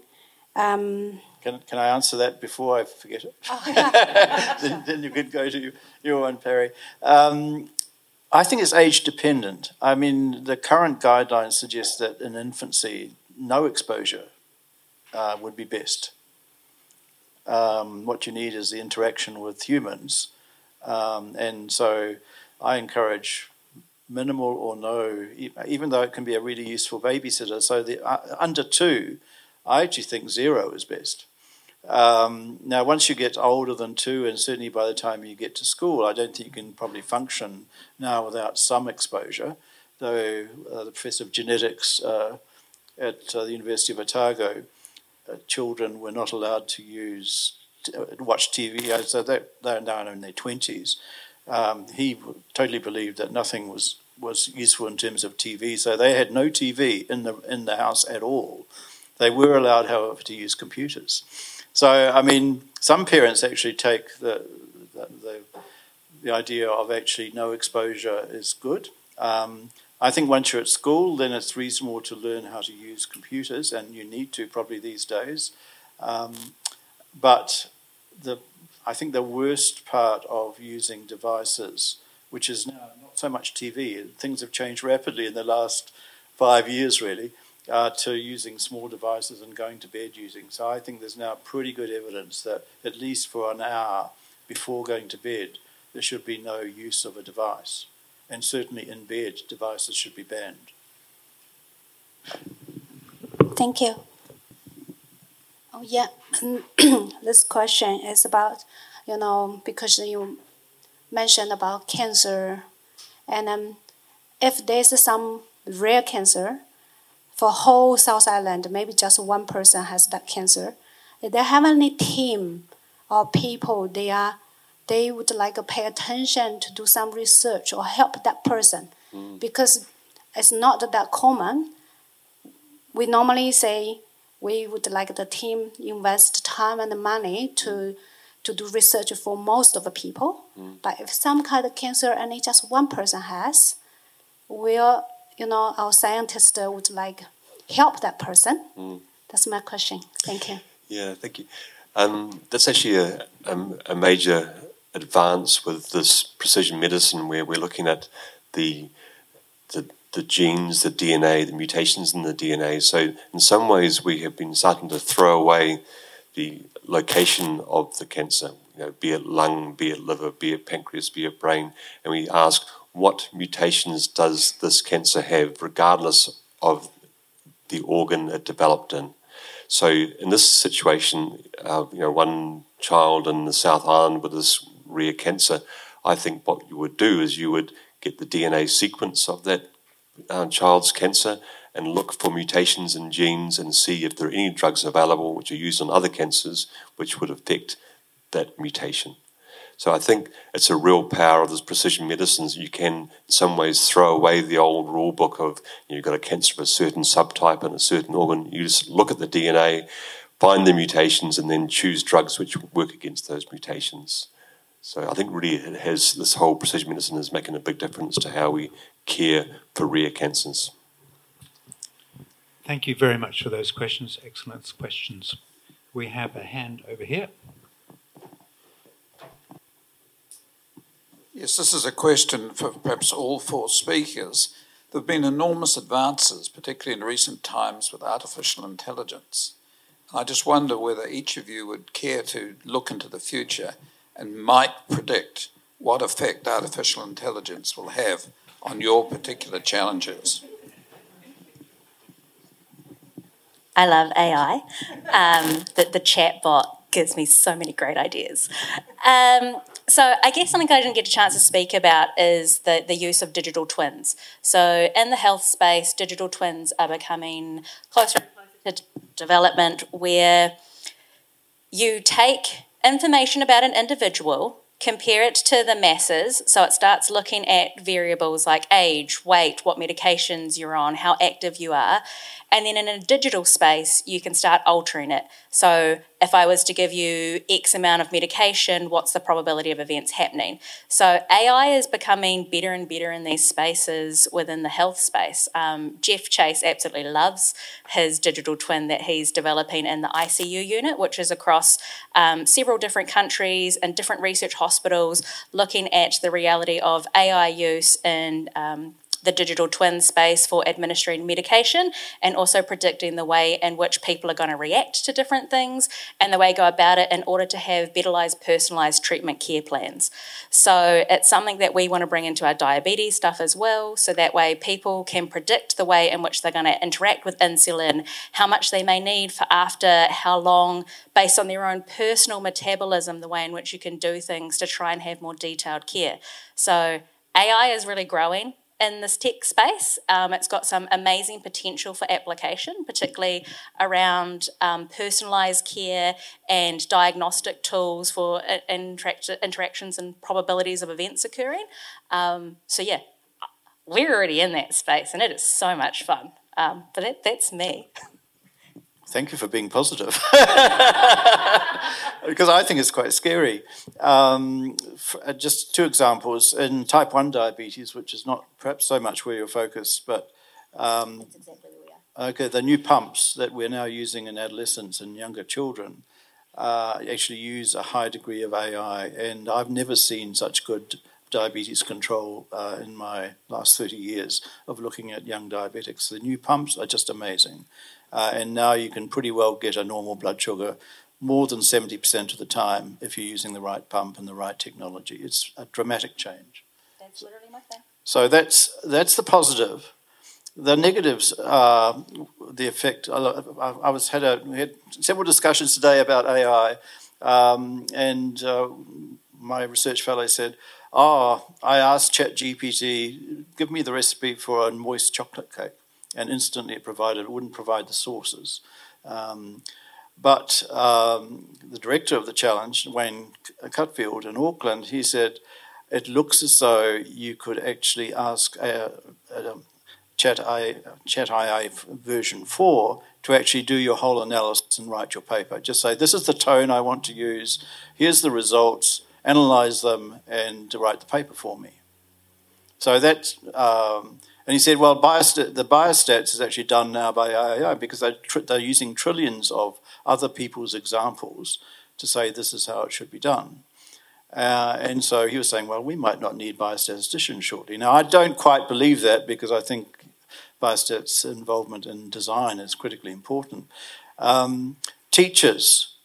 Um, Can, can I answer that before I forget it? [laughs] then, then you could go to your one, Perry. Um, I think it's age dependent. I mean, the current guidelines suggest that in infancy, no exposure uh, would be best. Um, what you need is the interaction with humans. Um, and so I encourage minimal or no, even though it can be a really useful babysitter. So the uh, under two, I actually think zero is best. Um, now, once you get older than two, and certainly by the time you get to school, I don't think you can probably function now without some exposure. Though uh, the professor of genetics uh, at uh, the University of Otago, uh, children were not allowed to use uh, watch TV, uh, so they're, they're now in their twenties. Um, he totally believed that nothing was was useful in terms of TV, so they had no TV in the in the house at all. They were allowed, however, to use computers. So, I mean, some parents actually take the, the, the, the idea of actually no exposure is good. Um, I think once you're at school, then it's reasonable to learn how to use computers, and you need to probably these days. Um, but the, I think the worst part of using devices, which is now not so much TV, things have changed rapidly in the last five years, really uh, to using small devices and going to bed using. So I think there's now pretty good evidence that at least for an hour before going to bed, there should be no use of a device. And certainly in bed, devices should be banned. Thank you. Oh, yeah. [clears throat] this question is about, you know, because you mentioned about cancer, and um, if there's some rare cancer, for whole South Island, maybe just one person has that cancer. They have any team or people, they are they would like to pay attention to do some research or help that person mm. because it's not that common. We normally say we would like the team invest time and money to to do research for most of the people. Mm. But if some kind of cancer and just one person has, we'll you know, our scientists would like help that person. Mm. That's my question. Thank you. Yeah, thank you. Um, that's actually a, a, a, major advance with this precision medicine where we're looking at the, the, the genes, the DNA, the mutations in the DNA. So in some ways, we have been starting to throw away the location of the cancer. You know, be it lung, be it liver, be it pancreas, be it brain, and we ask what mutations does this cancer have, regardless of the organ it developed in. So in this situation, uh, you know, one child in the South Island with this rare cancer, I think what you would do is you would get the DNA sequence of that uh, child's cancer and look for mutations in genes and see if there are any drugs available which are used on other cancers which would affect that mutation. So I think it's a real power of this precision medicines. You can, in some ways, throw away the old rule book of you have got a cancer of a certain subtype and a certain organ. You just look at the DNA, find the mutations, and then choose drugs which work against those mutations. So I think really it has this whole precision medicine is making a big difference to how we care for rare cancers. Thank you very much for those questions. Excellent questions. We have a hand over here. Yes, this is a question for perhaps all four speakers. There have been enormous advances, particularly in recent times, with artificial intelligence. I just wonder whether each of you would care to look into the future and might predict what effect artificial intelligence will have on your particular challenges. I love AI. Um, the, the chat bot gives me so many great ideas. Um, so I guess something I didn't get a chance to speak about is the, the use of digital twins. So in the health space, digital twins are becoming closer and closer to development where you take information about an individual, compare it to the masses, so it starts looking at variables like age, weight, what medications you're on, how active you are, and then in a digital space, you can start altering it. So if I was to give you X amount of medication, what's the probability of events happening? So AI is becoming better and better in these spaces within the health space. Um, Geoff Chase absolutely loves his digital twin that he's developing in the ICU unit, which is across um, several different countries and different research hospitals, looking at the reality of AI use in um, the digital twin space for administering medication and also predicting the way in which people are going to react to different things and the way go about it in order to have betterized personalized treatment care plans. So it's something that we want to bring into our diabetes stuff as well so that way people can predict the way in which they're going to interact with insulin, how much they may need for after, how long based on their own personal metabolism, the way in which you can do things to try and have more detailed care. So AI is really growing in this tech space. Um, it's got some amazing potential for application, particularly around um, personalised care and diagnostic tools for interact- interactions and probabilities of events occurring. Um, so, yeah, we're already in that space and it is so much fun. Um, but that's me. [laughs] Thank you for being positive. [laughs] because I think it's quite scary. Um, uh, just two examples. In type 1 diabetes, which is not perhaps so much where you're focused, but um, okay, the new pumps that we're now using in adolescents and younger children uh, actually use a high degree of AI, and I've never seen such good diabetes control uh, in my last 30 years of looking at young diabetics. The new pumps are just amazing. Uh, and now you can pretty well get a normal blood sugar more than 70% of the time if you're using the right pump and the right technology. It's a dramatic change. That's literally my thing. So that's, that's the positive. The negatives are the effect. I, I was had, a, had several discussions today about AI, um, and uh, my research fellow said, "Oh, I asked ChatGPT, give me the recipe for a moist chocolate cake." And instantly it provided, it wouldn't provide the sources. Um, but um, the director of the challenge, Wayne Cutfield in Auckland, he said, it looks as though you could actually ask a, a Chat, I, Chat version 4 to actually do your whole analysis and write your paper. Just say, this is the tone I want to use, here's the results, analyze them, and write the paper for me. So that um, and he said, well, biostat- the biostats is actually done now by AI because they're, tr- they're using trillions of other people's examples to say this is how it should be done. Uh, and so he was saying, well, we might not need biostatisticians shortly. Now, I don't quite believe that because I think biostats' involvement in design is critically important. Um, teachers,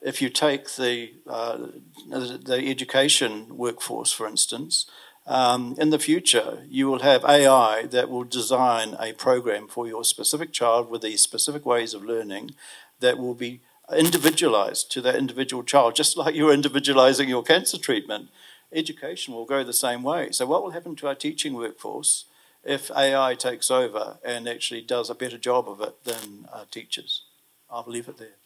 if you take the, uh, the education workforce, for instance, um, in the future, you will have AI that will design a program for your specific child with these specific ways of learning that will be individualized to that individual child, just [laughs] like you're individualizing your cancer treatment. education will go the same way. So, what will happen to our teaching workforce if AI takes over and actually does a better job of it than uh, teachers? I'll leave it there.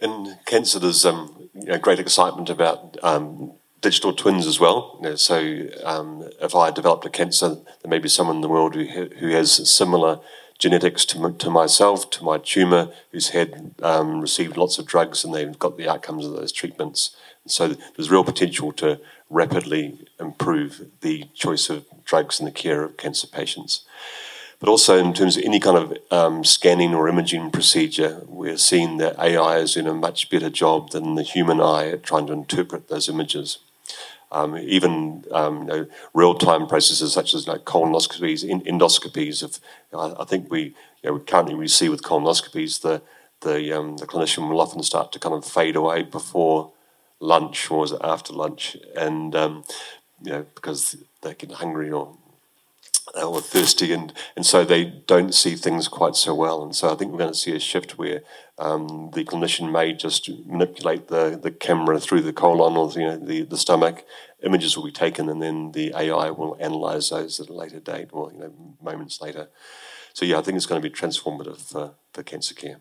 In cancer, there's um, great excitement about um, digital twins as well. You know, so, um, if I developed a cancer, there may be someone in the world who, who has similar genetics to, to myself, to my tumour, who's had um, received lots of drugs and they've got the outcomes of those treatments. So there's real potential to rapidly improve the choice of drugs in the care of cancer patients. But also in terms of any kind of um, scanning or imaging procedure, we're seeing that AI is doing a much better job than the human eye at trying to interpret those images. Um, even um, you know, real-time processes such as like colonoscopies, in, endoscopies. Of, I, I, think we, you know, currently we see with colonoscopies the the um, the clinician will often start to kind of fade away before lunch or after lunch, and um, you know because they get hungry or or thirsty, and, and so they don't see things quite so well. And so I think we're going to see a shift where um, the clinician may just manipulate the, the camera through the colon or you know, the, the stomach. Images will be taken, and then the AI will analyze those at a later date or you know, moments later. So yeah, I think it's going to be transformative for, for cancer care.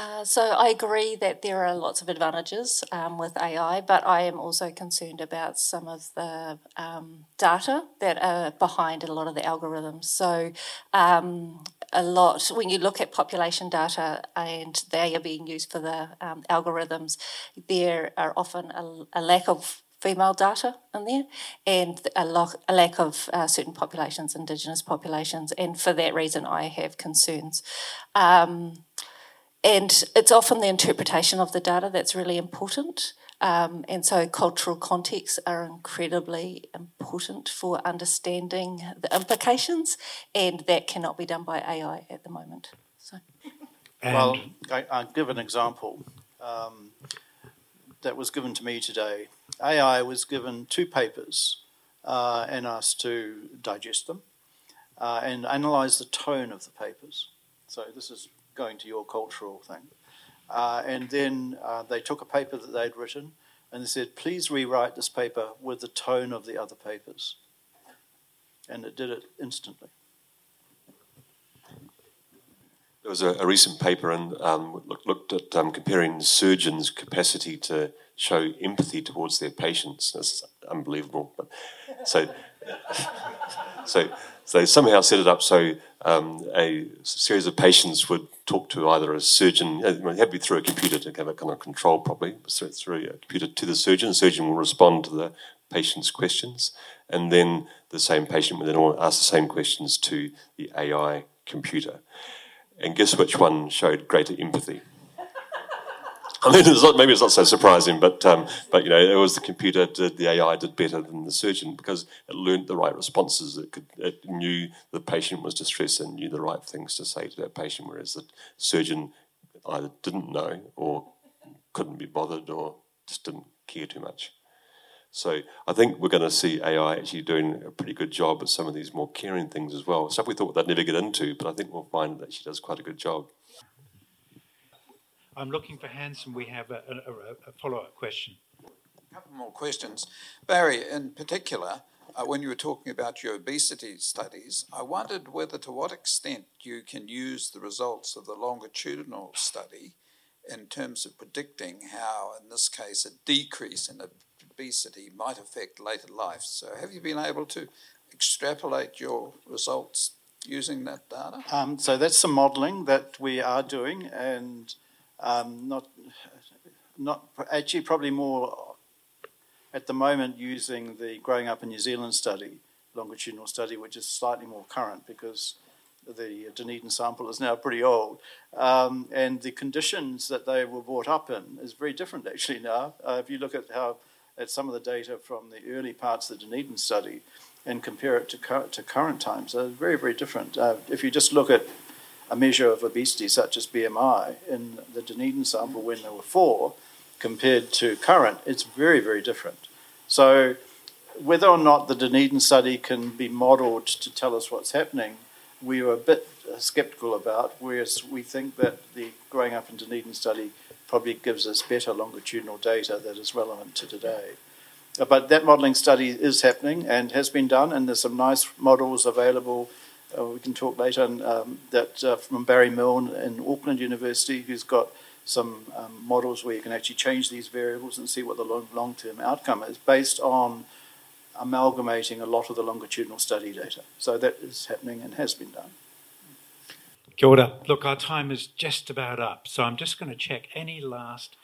Uh, so I agree that there are lots of advantages um, with AI, but I am also concerned about some of the um, data that are behind a lot of the algorithms. So um, a lot when you look at population data and they are being used for the um, algorithms, there are often a, a lack of female data in there and a, lo- a lack of uh, certain populations, Indigenous populations, and for that reason I have concerns. Um, and it's often the interpretation of the data that's really important. Um, and so cultural contexts are incredibly important for understanding the implications, and that cannot be done by AI at the moment. So. well, I, will give an example um, that was given to me today. AI was given two papers uh, and asked to digest them uh, and analyze the tone of the papers. So this is going to your cultural thing. Uh, and then uh, they took a paper that they'd written and they said, please rewrite this paper with the tone of the other papers. And it did it instantly. There was a, a recent paper and um, look, looked at um, comparing surgeons' capacity to show empathy towards their patients. That's unbelievable. But so, [laughs] so, so they somehow set it up so um, a series of patients would talk to either a surgeon, uh, it had to be through a computer to have it kind of controlled properly, through a computer to the surgeon. The surgeon will respond to the patient's questions, and then the same patient would then ask the same questions to the AI computer. And guess which one showed greater empathy? [laughs] I mean, it's not, maybe it's not so surprising, but um, but you know, it was the computer did the AI did better than the surgeon because it learned the right responses. It could it knew the patient was distressed and knew the right things to say to that patient, whereas the surgeon either didn't know or couldn't be bothered or just didn't care too much. So I think we're going to see AI actually doing a pretty good job at some of these more caring things as well. Stuff we thought they'd never get into, but I think we'll find that she does quite a good job. I'm looking for hands, and we have a, a, a follow-up question. A couple more questions. Barry, in particular, uh, when you were talking about your obesity studies, I wondered whether to what extent you can use the results of the longitudinal study in terms of predicting how, in this case, a decrease in obesity might affect later life. So, have you been able to extrapolate your results using that data? Um, so, that's some modelling that we are doing, and um, not, not actually probably more at the moment using the Growing Up in New Zealand study, longitudinal study, which is slightly more current because the Dunedin sample is now pretty old, um, and the conditions that they were brought up in is very different actually now. Uh, if you look at how at some of the data from the early parts of the Dunedin study and compare it to, to current times, they're very very different. Uh, if you just look at a measure of obesity such as BMI in the Dunedin sample when there were four compared to current, it's very, very different. So, whether or not the Dunedin study can be modelled to tell us what's happening, we were a bit sceptical about, whereas we think that the Growing Up in Dunedin study probably gives us better longitudinal data that is relevant to today. But that modelling study is happening and has been done, and there's some nice models available. Uh, we can talk later um, that uh, from Barry Milne in Auckland University, who's got some um, models where you can actually change these variables and see what the long term outcome is based on amalgamating a lot of the longitudinal study data. So that is happening and has been done. Kia ora. Look, our time is just about up, so I'm just going to check any last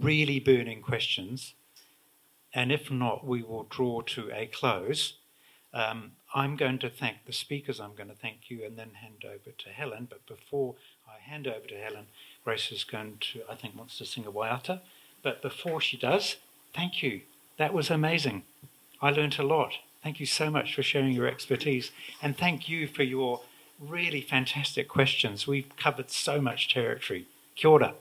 really burning questions, and if not, we will draw to a close. Um, I'm going to thank the speakers, I'm going to thank you, and then hand over to Helen. But before I hand over to Helen, Grace is going to, I think, wants to sing a waiata. But before she does, thank you. That was amazing. I learnt a lot. Thank you so much for sharing your expertise. And thank you for your really fantastic questions. We've covered so much territory. Kia ora.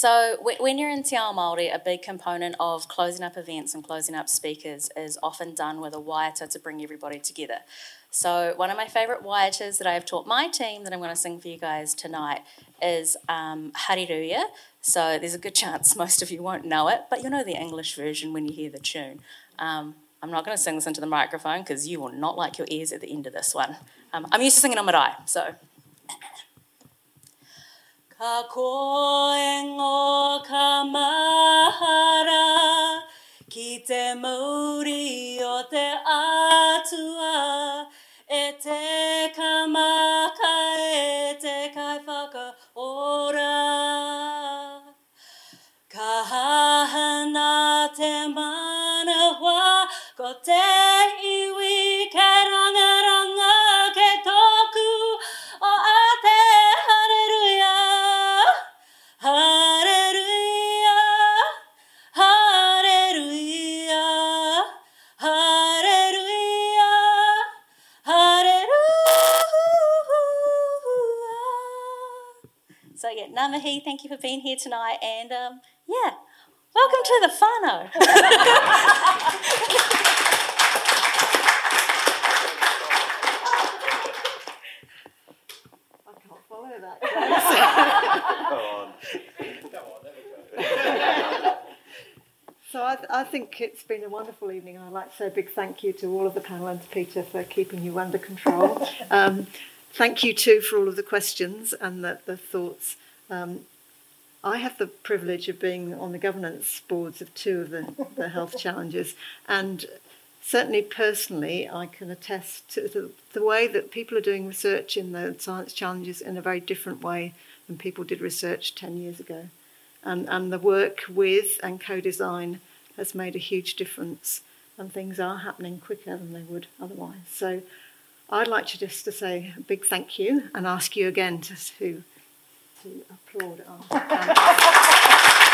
So when you're in Te Ao Māori, a big component of closing up events and closing up speakers is often done with a waiata to bring everybody together. So one of my favourite waiatas that I have taught my team that I'm going to sing for you guys tonight is um, Hariruia. So there's a good chance most of you won't know it, but you'll know the English version when you hear the tune. Um, I'm not going to sing this into the microphone because you will not like your ears at the end of this one. Um, I'm used to singing on marae, so Ka koengo ka mahara ki te mauri o te atua e te kamaka e te kai whaka ora. Ka hahana te manawa ko te Namahi, thank you for being here tonight, and um, yeah, welcome to the whānau. [laughs] I can't follow that. [laughs] So I, I think it's been a wonderful evening, and I'd like to say a big thank you to all of the panel and to Peter for keeping you under control. [laughs] um, thank you too for all of the questions and the, the thoughts. Um, I have the privilege of being on the governance boards of two of the, the health challenges, and certainly personally, I can attest to the, the way that people are doing research in the science challenges in a very different way than people did research 10 years ago. And, and the work with and co design has made a huge difference, and things are happening quicker than they would otherwise. So I'd like to just to say a big thank you and ask you again to, to, to applaud our. [laughs]